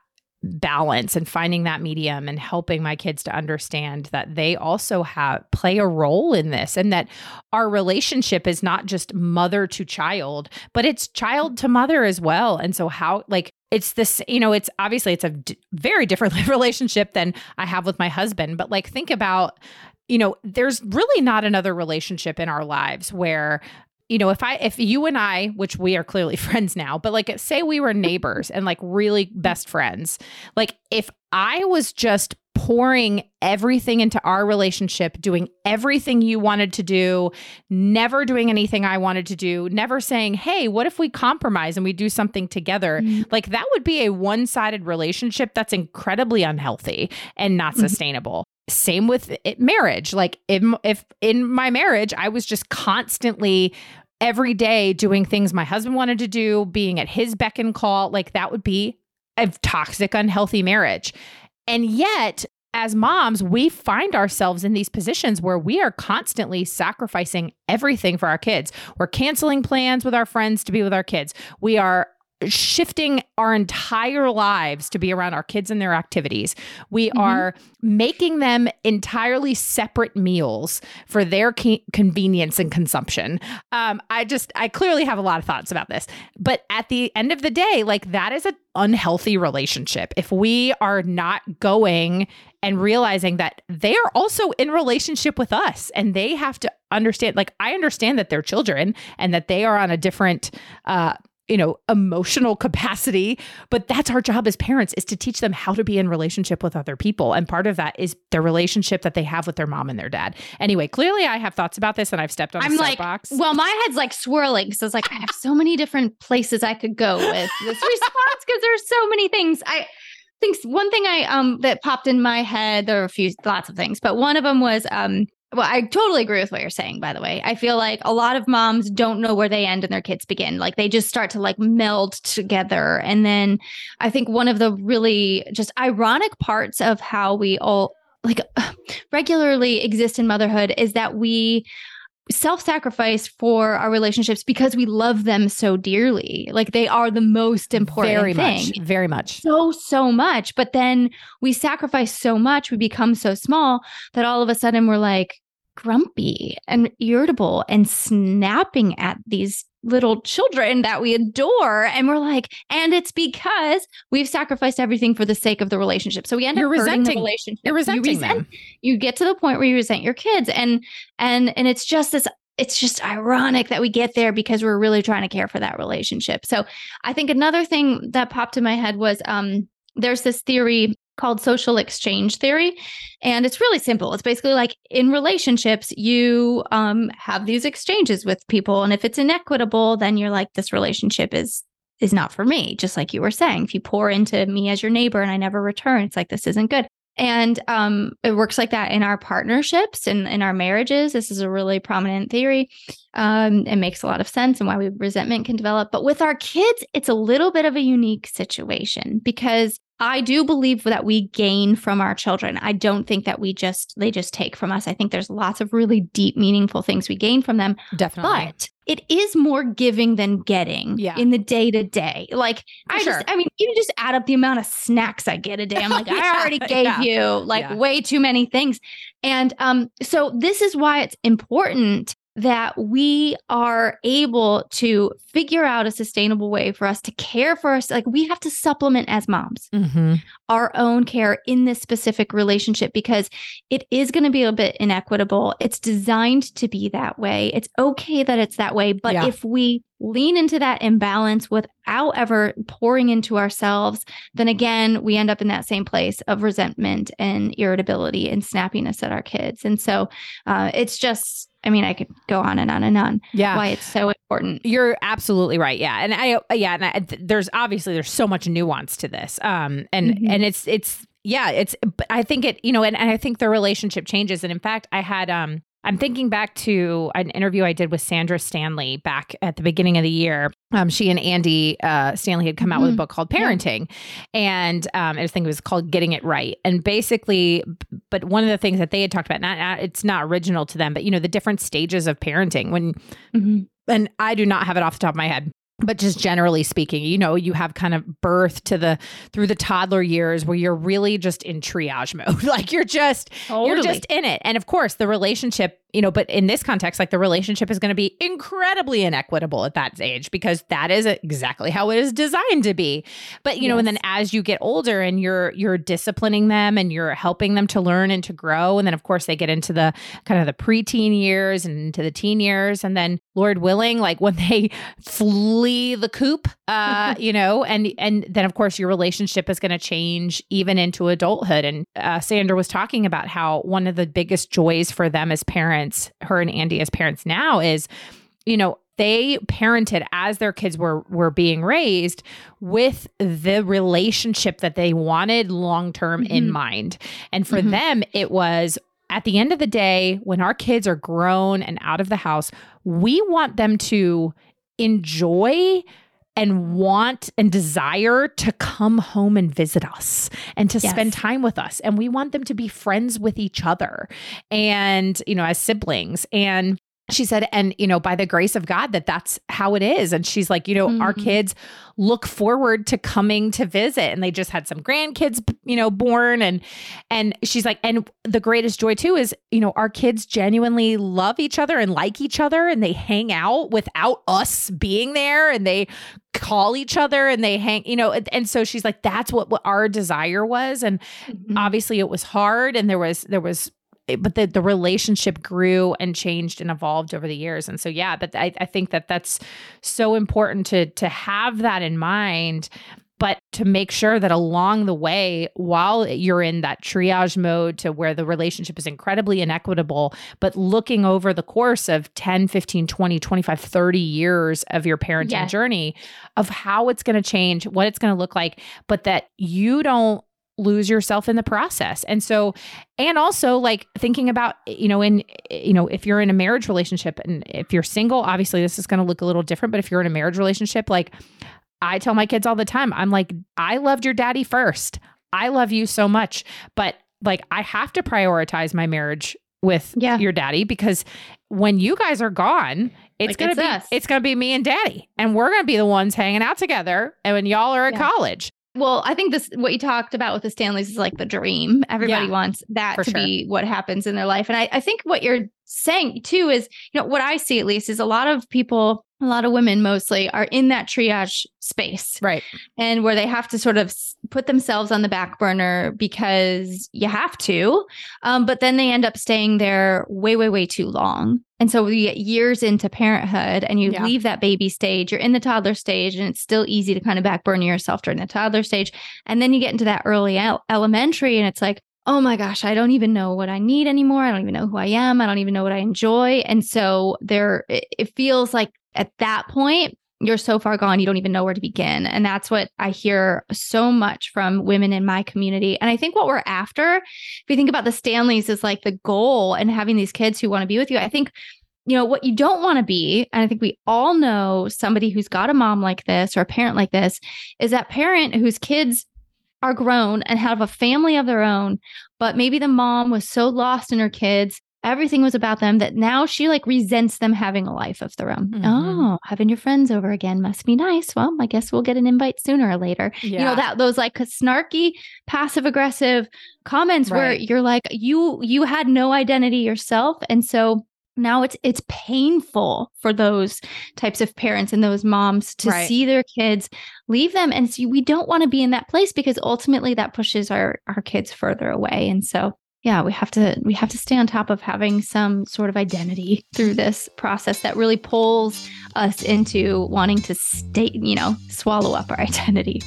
balance and finding that medium and helping my kids to understand that they also have play a role in this and that our relationship is not just mother to child but it's child to mother as well. And so how like it's this you know it's obviously it's a d- very different relationship than i have with my husband but like think about you know there's really not another relationship in our lives where you know, if I, if you and I, which we are clearly friends now, but like say we were neighbors and like really best friends, like if I was just pouring everything into our relationship, doing everything you wanted to do, never doing anything I wanted to do, never saying, hey, what if we compromise and we do something together? Mm-hmm. Like that would be a one sided relationship that's incredibly unhealthy and not mm-hmm. sustainable same with it, marriage like if, if in my marriage i was just constantly every day doing things my husband wanted to do, being at his beck and call, like that would be a toxic, unhealthy marriage. And yet, as moms, we find ourselves in these positions where we are constantly sacrificing everything for our kids. We're canceling plans with our friends to be with our kids. We are shifting our entire lives to be around our kids and their activities. We mm-hmm. are making them entirely separate meals for their co- convenience and consumption. Um, I just, I clearly have a lot of thoughts about this. But at the end of the day, like that is an unhealthy relationship. If we are not going and realizing that they are also in relationship with us and they have to understand like i understand that they're children and that they are on a different uh you know emotional capacity but that's our job as parents is to teach them how to be in relationship with other people. And part of that is the relationship that they have with their mom and their dad. Anyway clearly i have thoughts about this and i've stepped on I'm a like, box well my head's like swirling so it's like i have so many different places i could go with this response because there's so many things. I think one thing i um that popped in my head there are a few lots of things but one of them was um well, I totally agree with what you're saying, by the way. I feel like a lot of moms don't know where they end and their kids begin. Like they just start to like meld together. And then I think one of the really just ironic parts of how we all like regularly exist in motherhood is that we self-sacrifice for our relationships because we love them so dearly. Like they are the most important very thing. much, very much. So so much. But then we sacrifice so much we become so small that all of a sudden we're like grumpy and irritable and snapping at these little children that we adore. And we're like, and it's because we've sacrificed everything for the sake of the relationship. So we end You're up resenting the relationship. You're resenting you resent, them. You get to the point where you resent your kids. And and and it's just this it's just ironic that we get there because we're really trying to care for that relationship. So I think another thing that popped in my head was um there's this theory called social exchange theory. And it's really simple. It's basically like in relationships, you um, have these exchanges with people. And if it's inequitable, then you're like, this relationship is is not for me just like you were saying if you pour into me as your neighbor and i never return it's like this isn't good and um, it works like that in our partnerships and in our marriages. This is a really prominent theory. Um, it makes a lot of sense and why we resentment can develop. But with our kids, it's a little bit of a unique situation because I do believe that we gain from our children. I don't think that we just they just take from us. I think there's lots of really deep meaningful things we gain from them. Definitely. But it is more giving than getting yeah. in the day to day. Like For I sure. just I mean, you just add up the amount of snacks I get a day. I'm like, Yeah, I already gave yeah, you like way too many things. And um so this is why it's important that we are able to figure out a sustainable way for us to care for us like we have to supplement as moms Mm-hmm. our own care in this specific relationship because it is going to be a bit inequitable. It's designed to be that way. It's okay that it's that way. But Yeah. if we lean into that imbalance without ever pouring into ourselves, then again, we end up in that same place of resentment and irritability and snappiness at our kids. And so uh, it's just, I mean, I could go on and on and on Yeah. why it's so important. You're absolutely right. Yeah. And I, yeah. And I, there's obviously, there's so much nuance to this. Um, and, Mhm. and it's, it's, yeah, it's, but I think it, you know, and, and I think the relationship changes. And in fact, I had, um, I'm thinking back to an interview I did with Sandra Stanley back at the beginning of the year. Um, she and Andy uh, Stanley had come out with a Mhm. book called. Parenting, and um, I think it was called Getting It Right. And basically, but one of the things that they had talked about, not, not it's not original to them, but you know the different stages of parenting. When Mhm. and I do not have it off the top of my head. But just generally speaking, you know, you have kind of birth to the through the toddler years where you're really just in triage mode. like you're just you're just in it. And of course, the relationship, you know, but in this context, like the relationship is going to be incredibly inequitable at that age because that is exactly how it is designed to be. But you know, and then as you get older and you're you're disciplining them and you're helping them to learn and to grow, and then of course they get into the kind of the preteen years and into the teen years, and then Lord willing, like when they flee the coop, uh, you know, and and then of course your relationship is going to change even into adulthood. And uh, Sandra was talking about how one of the biggest joys for them as parents, her and Andy as parents now, is you know they parented as their kids were were being raised with the relationship that they wanted long term in Mhm. mind and for Mhm. them it was at the end of the day, when our kids are grown and out of the house, we want them to enjoy and want and desire to come home and visit us and to yes. spend time with us. And we want them to be friends with each other and, you know, as siblings. And she said and you know by the grace of god that that's how it is and she's like you know mm-hmm. our kids look forward to coming to visit and they just had some grandkids you know born and and she's like and the greatest joy too is you know our kids genuinely love each other and like each other and they hang out without us being there and they call each other and they hang you know and, and so she's like that's what, what our desire was and mm-hmm. obviously it was hard and there was there was but the, the relationship grew and changed and evolved over the years and so yeah but I, I think that that's so important to to have that in mind but to make sure that along the way while you're in that triage mode to where the relationship is incredibly inequitable but looking over the course of 10 15 20 25 30 years of your parenting yes. journey of how it's going to change what it's going to look like but that you don't lose yourself in the process. And so and also like thinking about you know in you know if you're in a marriage relationship and if you're single obviously this is going to look a little different but if you're in a marriage relationship like I tell my kids all the time I'm like I loved your daddy first. I love you so much, but like I have to prioritize my marriage with yeah. your daddy because when you guys are gone, it's like gonna it's be us. it's gonna be me and daddy, and we're gonna be the ones hanging out together. And when y'all are at yeah. college, well, I think this what you talked about with the Stanleys is like the dream. Everybody yeah, wants that to sure. be what happens in their life. And I, I think what you're saying too is, you know, what I see at least is a lot of people a lot of women mostly are in that triage space. Right. And where they have to sort of put themselves on the back burner because you have to. Um, but then they end up staying there way, way, way too long. And so you get years into parenthood and you yeah. leave that baby stage, you're in the toddler stage, and it's still easy to kind of back burner yourself during the toddler stage. And then you get into that early el- elementary and it's like, oh my gosh, I don't even know what I need anymore. I don't even know who I am. I don't even know what I enjoy. And so there, it feels like at that point, you're so far gone, you don't even know where to begin. And that's what I hear so much from women in my community. And I think what we're after, if you think about the Stanleys, is like the goal and having these kids who want to be with you. I think, you know, what you don't want to be, and I think we all know somebody who's got a mom like this or a parent like this, is that parent whose kids are grown and have a family of their own, but maybe the mom was so lost in her kids everything was about them that now she like resents them having a life of their own. Mm-hmm. Oh, having your friends over again must be nice. Well, I guess we'll get an invite sooner or later. Yeah. You know that those like snarky, passive aggressive comments right. where you're like you you had no identity yourself and so now it's it's painful for those types of parents and those moms to right. see their kids leave them. And see we don't want to be in that place because ultimately that pushes our our kids further away. And so yeah we have to we have to stay on top of having some sort of identity through this process that really pulls us into wanting to stay you know swallow up our identity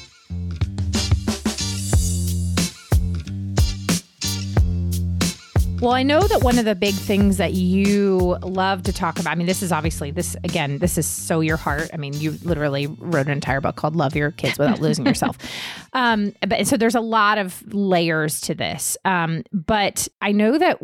Well, I know that one of the big things that you love to talk about, I mean, this is obviously this again, this is so your heart. I mean, you literally wrote an entire book called Love Your Kids Without Losing Yourself. Um, but so there's a lot of layers to this. Um, but I know that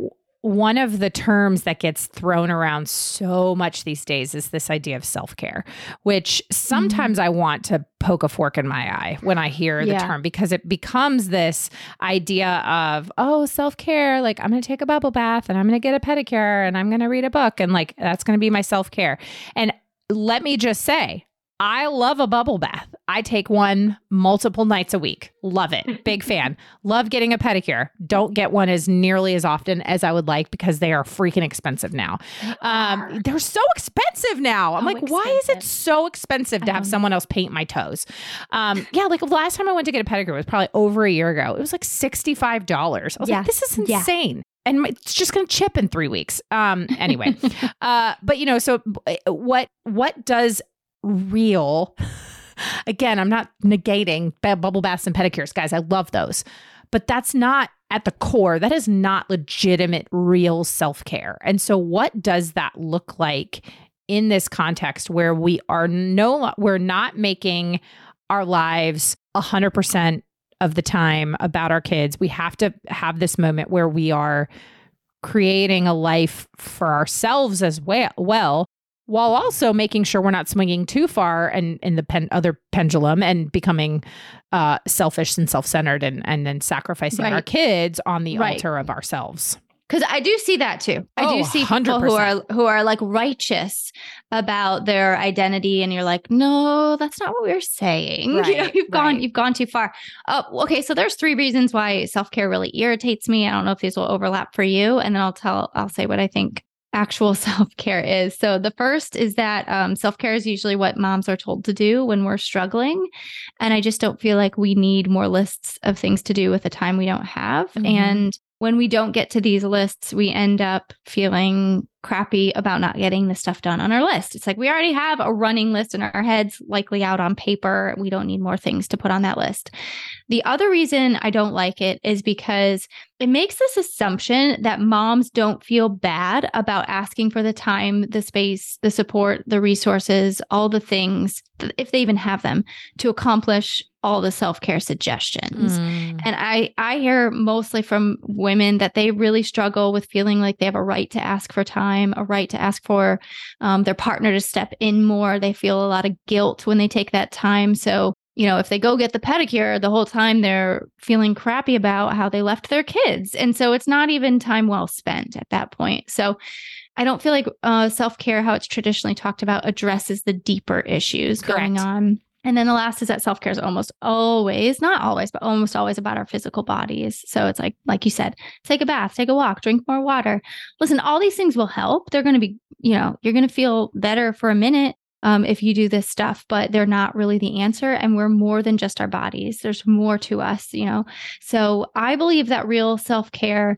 one of the terms that gets thrown around so much these days is this idea of self care, which sometimes mm-hmm. I want to poke a fork in my eye when I hear yeah. the term because it becomes this idea of, oh, self care, like I'm going to take a bubble bath and I'm going to get a pedicure and I'm going to read a book and like that's going to be my self care. And let me just say, I love a bubble bath. I take one multiple nights a week. Love it. Big fan. Love getting a pedicure. Don't get one as nearly as often as I would like because they are freaking expensive now. Um, they're so expensive now. I'm like, expensive. why is it so expensive to have someone else paint my toes? Um, yeah, like last time I went to get a pedicure was probably over a year ago. It was like $65. I was yeah. like, this is insane. Yeah and it's just going to chip in three weeks. Um, anyway, uh, but you know, so what what does real. Again, I'm not negating bubble baths and pedicures, guys. I love those. But that's not at the core, that is not legitimate, real self care. And so, what does that look like in this context where we are no, we're not making our lives 100% of the time about our kids? We have to have this moment where we are creating a life for ourselves as well, well while also making sure we're not swinging too far and in the pen, other pendulum and becoming uh, selfish and self-centered and and then sacrificing right. our kids on the right. altar of ourselves because I do see that too. I oh, do see people 100%. who are who are like righteous about their identity, and you're like, no, that's not what we're saying. Right, you know, right. gone you've gone too far. Oh, okay. So there's three reasons why self care really irritates me. I don't know if these will overlap for you, and then I'll tell I'll say what I think actual self care is. So, the first is that um, self care is usually what moms are told to do when we're struggling. And I just don't feel like we need more lists of things to do with the time we don't have. Mm-hmm. And when we don't get to these lists, we end up feeling crappy about not getting the stuff done on our list. It's like we already have a running list in our heads, likely out on paper. We don't need more things to put on that list. The other reason I don't like it is because it makes this assumption that moms don't feel bad about asking for the time, the space, the support, the resources, all the things, if they even have them, to accomplish all the self-care suggestions. Mm. And I I hear mostly from women that they really struggle with feeling like they have a right to ask for time, a right to ask for um, their partner to step in more. They feel a lot of guilt when they take that time. So you know, if they go get the pedicure, the whole time they're feeling crappy about how they left their kids. And so it's not even time well spent at that point. So I don't feel like uh, self care, how it's traditionally talked about, addresses the deeper issues Correct. going on. And then the last is that self care is almost always, not always, but almost always about our physical bodies. So it's like, like you said, take a bath, take a walk, drink more water. Listen, all these things will help. They're going to be, you know, you're going to feel better for a minute um, if you do this stuff, but they're not really the answer. And we're more than just our bodies. There's more to us, you know? So I believe that real self care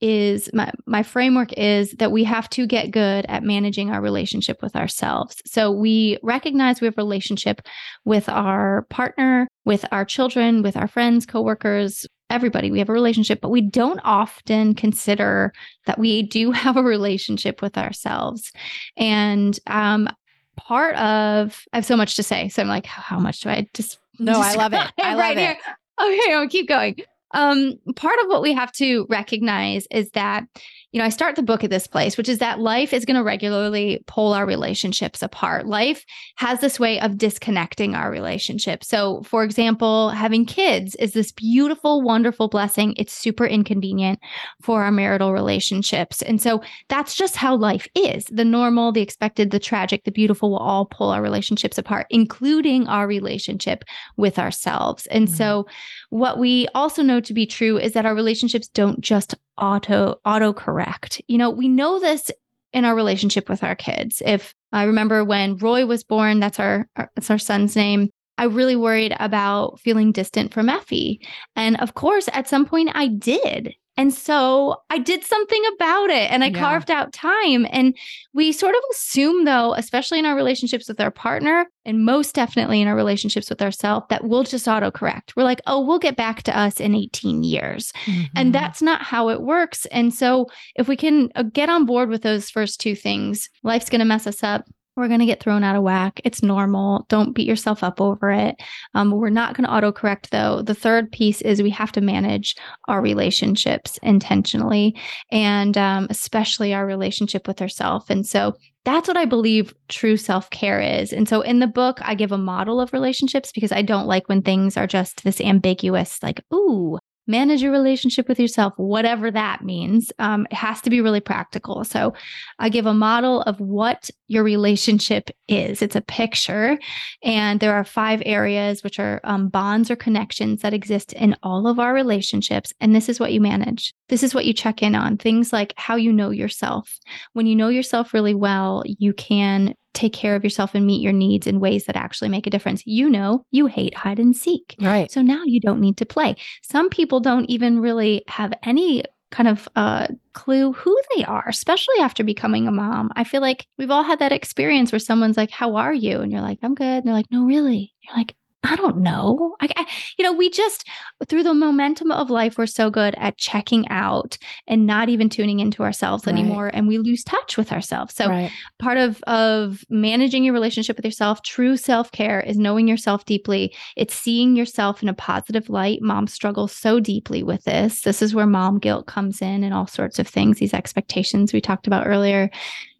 is my, my framework is that we have to get good at managing our relationship with ourselves. So we recognize we have a relationship with our partner, with our children, with our friends, coworkers, everybody. We have a relationship, but we don't often consider that we do have a relationship with ourselves. And um, part of I have so much to say. So I'm like, how much do I just No, I love it. I love right it. Here? Okay, I'll keep going. Um, part of what we have to recognize is that you know, I start the book at this place, which is that life is going to regularly pull our relationships apart. Life has this way of disconnecting our relationships. So, for example, having kids is this beautiful, wonderful blessing. It's super inconvenient for our marital relationships. And so that's just how life is. The normal, the expected, the tragic, the beautiful will all pull our relationships apart, including our relationship with ourselves. And mm-hmm. so, what we also know to be true is that our relationships don't just auto auto correct. You know, we know this in our relationship with our kids. If I remember when Roy was born, that's our, our that's our son's name. I really worried about feeling distant from Effie. And of course, at some point I did. And so I did something about it and I yeah. carved out time. And we sort of assume, though, especially in our relationships with our partner, and most definitely in our relationships with ourselves, that we'll just autocorrect. We're like, oh, we'll get back to us in 18 years. Mm-hmm. And that's not how it works. And so if we can uh, get on board with those first two things, life's going to mess us up we're going to get thrown out of whack. It's normal. Don't beat yourself up over it. Um, we're not going to autocorrect, though. The third piece is we have to manage our relationships intentionally and um, especially our relationship with ourselves. And so that's what I believe true self care is. And so in the book, I give a model of relationships because I don't like when things are just this ambiguous, like, ooh, manage your relationship with yourself, whatever that means. Um, it has to be really practical. So I give a model of what your relationship is. It's a picture, and there are five areas, which are um, bonds or connections that exist in all of our relationships. And this is what you manage. This is what you check in on. Things like how you know yourself. When you know yourself really well, you can take care of yourself and meet your needs in ways that actually make a difference. You know, you hate hide and seek. Right. So now you don't need to play. Some people don't even really have any kind of uh, clue who they are, especially after becoming a mom. I feel like we've all had that experience where someone's like, How are you? And you're like, I'm good. And they're like, No, really. You're like, I don't know. I, I, you know, we just through the momentum of life, we're so good at checking out and not even tuning into ourselves right. anymore, and we lose touch with ourselves. So, right. part of of managing your relationship with yourself, true self care, is knowing yourself deeply. It's seeing yourself in a positive light. Mom struggles so deeply with this. This is where mom guilt comes in, and all sorts of things. These expectations we talked about earlier.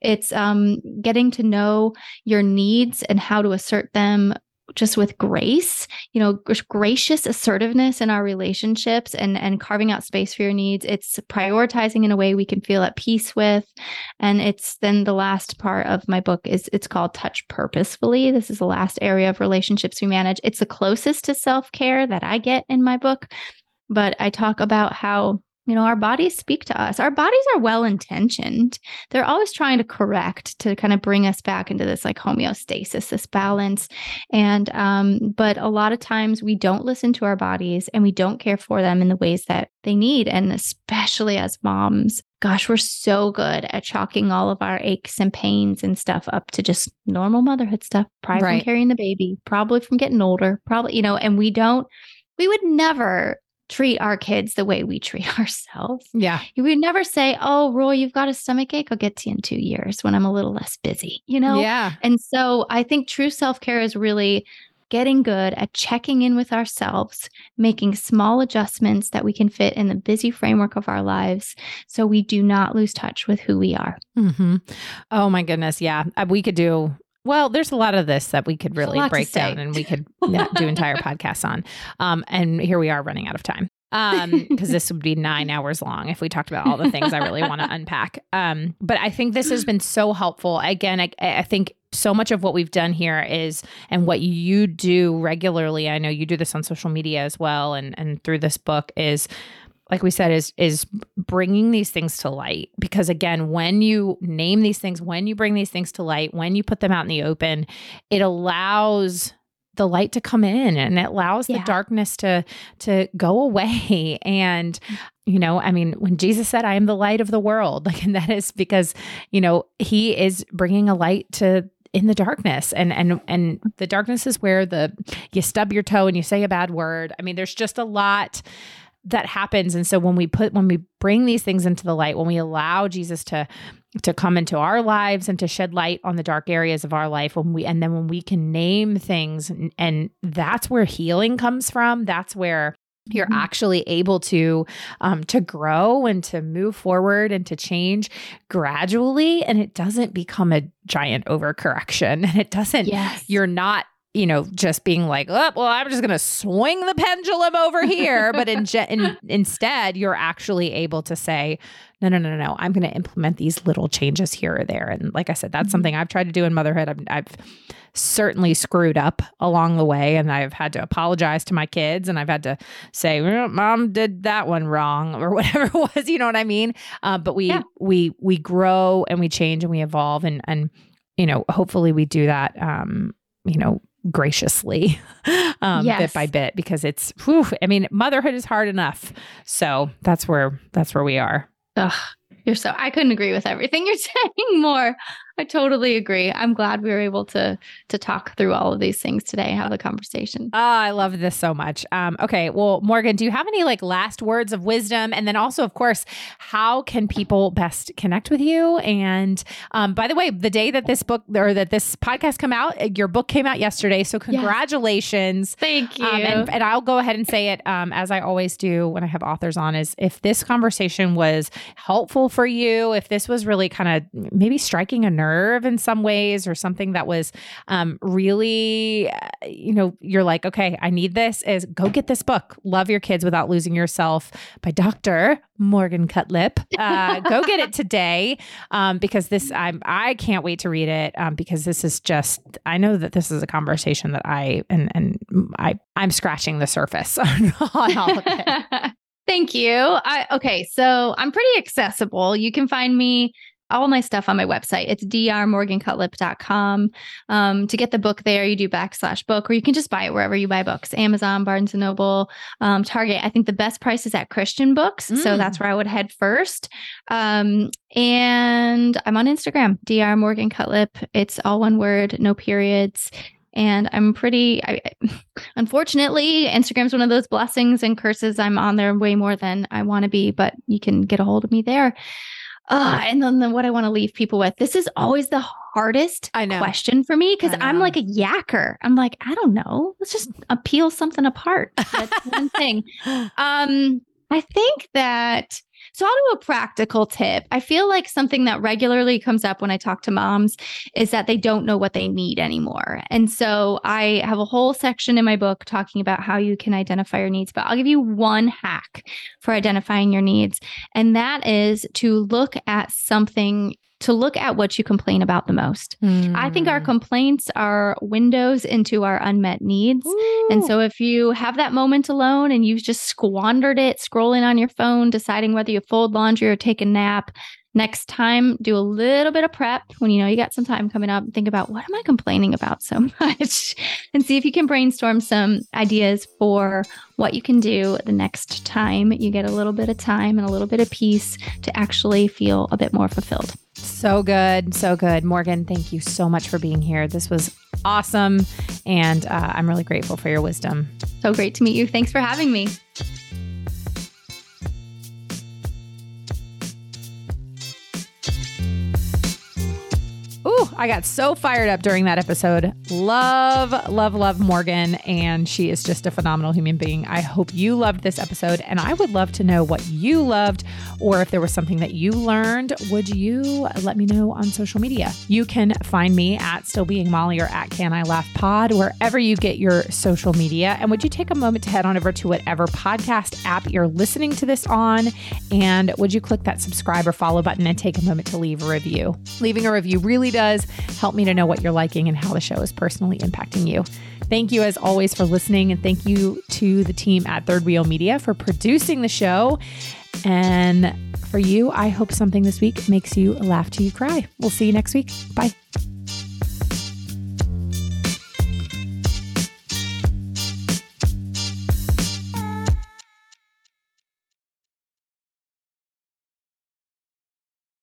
It's um, getting to know your needs and how to assert them just with grace, you know, gracious assertiveness in our relationships and and carving out space for your needs. It's prioritizing in a way we can feel at peace with. And it's then the last part of my book is it's called touch purposefully. This is the last area of relationships we manage. It's the closest to self-care that I get in my book, but I talk about how you know, our bodies speak to us. Our bodies are well intentioned. They're always trying to correct to kind of bring us back into this like homeostasis, this balance. And, um, but a lot of times we don't listen to our bodies and we don't care for them in the ways that they need. And especially as moms, gosh, we're so good at chalking all of our aches and pains and stuff up to just normal motherhood stuff, probably right. from carrying the baby, probably from getting older, probably, you know, and we don't, we would never treat our kids the way we treat ourselves. Yeah. You would never say, Oh, Roy, you've got a stomach ache. I'll get to you in two years when I'm a little less busy, you know? Yeah. And so I think true self care is really getting good at checking in with ourselves, making small adjustments that we can fit in the busy framework of our lives so we do not lose touch with who we are. Mm-hmm. Oh, my goodness. Yeah. Uh, we could do well, there's a lot of this that we could really break down and we could do entire podcasts on. Um, and here we are running out of time. Um, because this would be nine hours long if we talked about all the things I really want to unpack. Um, but I think this has been so helpful. Again, I, I think so much of what we've done here is and what you do regularly i know you do this on social media as well and and through this book is like we said is is bringing these things to light. Because again when you name these things when you bring these things to light when you put them out in the open it allows the light to come in and it allows yeah. the darkness to to go away. And you know i mean when jesus said i am the light of the world like and that is because you know he is bringing a light to in the darkness. And and and the darkness is where the you stub your toe and you say a bad word. I mean there's just a lot that happens and so when we put when we bring these things into the light when we allow jesus to to come into our lives and to shed light on the dark areas of our life when we and then when we can name things and, and that's where healing comes from that's where you're mm-hmm. actually able to um, to grow and to move forward and to change gradually and it doesn't become a giant overcorrection and it doesn't yes. you're not you know, just being like, oh, well, I'm just going to swing the pendulum over here. but in, in, instead, you're actually able to say, no, no, no, no, I'm going to implement these little changes here or there. And like I said, that's mm-hmm. something I've tried to do in motherhood. I've, I've certainly screwed up along the way, and I've had to apologize to my kids, and I've had to say, well, "Mom did that one wrong," or whatever it was. You know what I mean? Uh, but we yeah. we we grow and we change and we evolve, and and you know, hopefully we do that. Um, you know, graciously um, yes. bit by bit because it's whew, I mean motherhood is hard enough. So that's where that's where we are. Ugh, you're so I couldn't agree with everything you're saying more. I totally agree. I'm glad we were able to to talk through all of these things today, have the conversation. Oh, I love this so much. Um, okay, well, Morgan, do you have any like last words of wisdom? And then also, of course, how can people best connect with you? And um, by the way, the day that this book or that this podcast come out, uh, your book came out yesterday. So congratulations. Yes. Thank you. Um, and, and, I'll go ahead and say it um, as I always do when I have authors on: is if this conversation was helpful for you, if this was really kind of maybe striking a nerve nerve in some ways or something that was um, really, uh, you know, you're like, okay, I need this, is go get this book, Love Your Kids Without Losing Yourself by Dr. Morgan Cutlip. Uh, go get it today um, because this, I'm, I can't wait to read it um, because this is just, I know that this is a conversation that I, and, and I, I'm scratching the surface on, on all of it. Thank you. I, okay, so I'm pretty accessible. You can find me all my stuff on my website. It's drmorgancutlip.com. Um, to get the book there, you do backslash book, or you can just buy it wherever you buy books Amazon, Barnes and Noble, um, Target. I think the best price is at Christian Books. Mm. So that's where I would head first. Um, and I'm on Instagram, drmorgancutlip. It's all one word, no periods. And I'm pretty, I, unfortunately, Instagram's one of those blessings and curses. I'm on there way more than I want to be, but you can get a hold of me there. And then the, what I want to leave people with this is always the hardest I know. question for me because I'm like a yacker. I'm like, I don't know. Let's just appeal something apart. That's one thing. Um, I think that so I'll do a practical tip. I feel like something that regularly comes up when I talk to moms is that they don't know what they need anymore. And so I have a whole section in my book talking about how you can identify your needs, but I'll give you one hack for identifying your needs. And that is to look at something to look at what you complain about the most. I think Hmm. our complaints are windows into our unmet needs. And so if you have that moment alone and you've just squandered it scrolling on your phone, deciding whether you fold laundry or take a nap, next time do a little bit of prep when you know you got some time coming up. Think about what am I complaining about so much and see if you can brainstorm some ideas for what you can do the next time you get a little bit of time and a little bit of peace to actually feel a bit more fulfilled. So good. So good. Morgan, thank you so much for being here. This was awesome. And uh, I'm really grateful for your wisdom. So great to meet you. Thanks for having me. Ooh, I got so fired up during that episode. Love, love, love Morgan. And she is just a phenomenal human being. I hope you loved this episode. And I would love to know what you loved or if there was something that you learned. Would you let me know on social media? You can find me at Still Being Molly or at Can I Laugh Pod, wherever you get your social media. And would you take a moment to head on over to whatever podcast app you're listening to this on? And would you click that subscribe or follow button and take a moment to leave a review? Leaving a review really does help me to know what you're liking and how the show is personally impacting you. Thank you, as always, for listening. And thank you to the team at Third Wheel Media for producing the show. And for you, I hope something this week makes you laugh till you cry. We'll see you next week. Bye.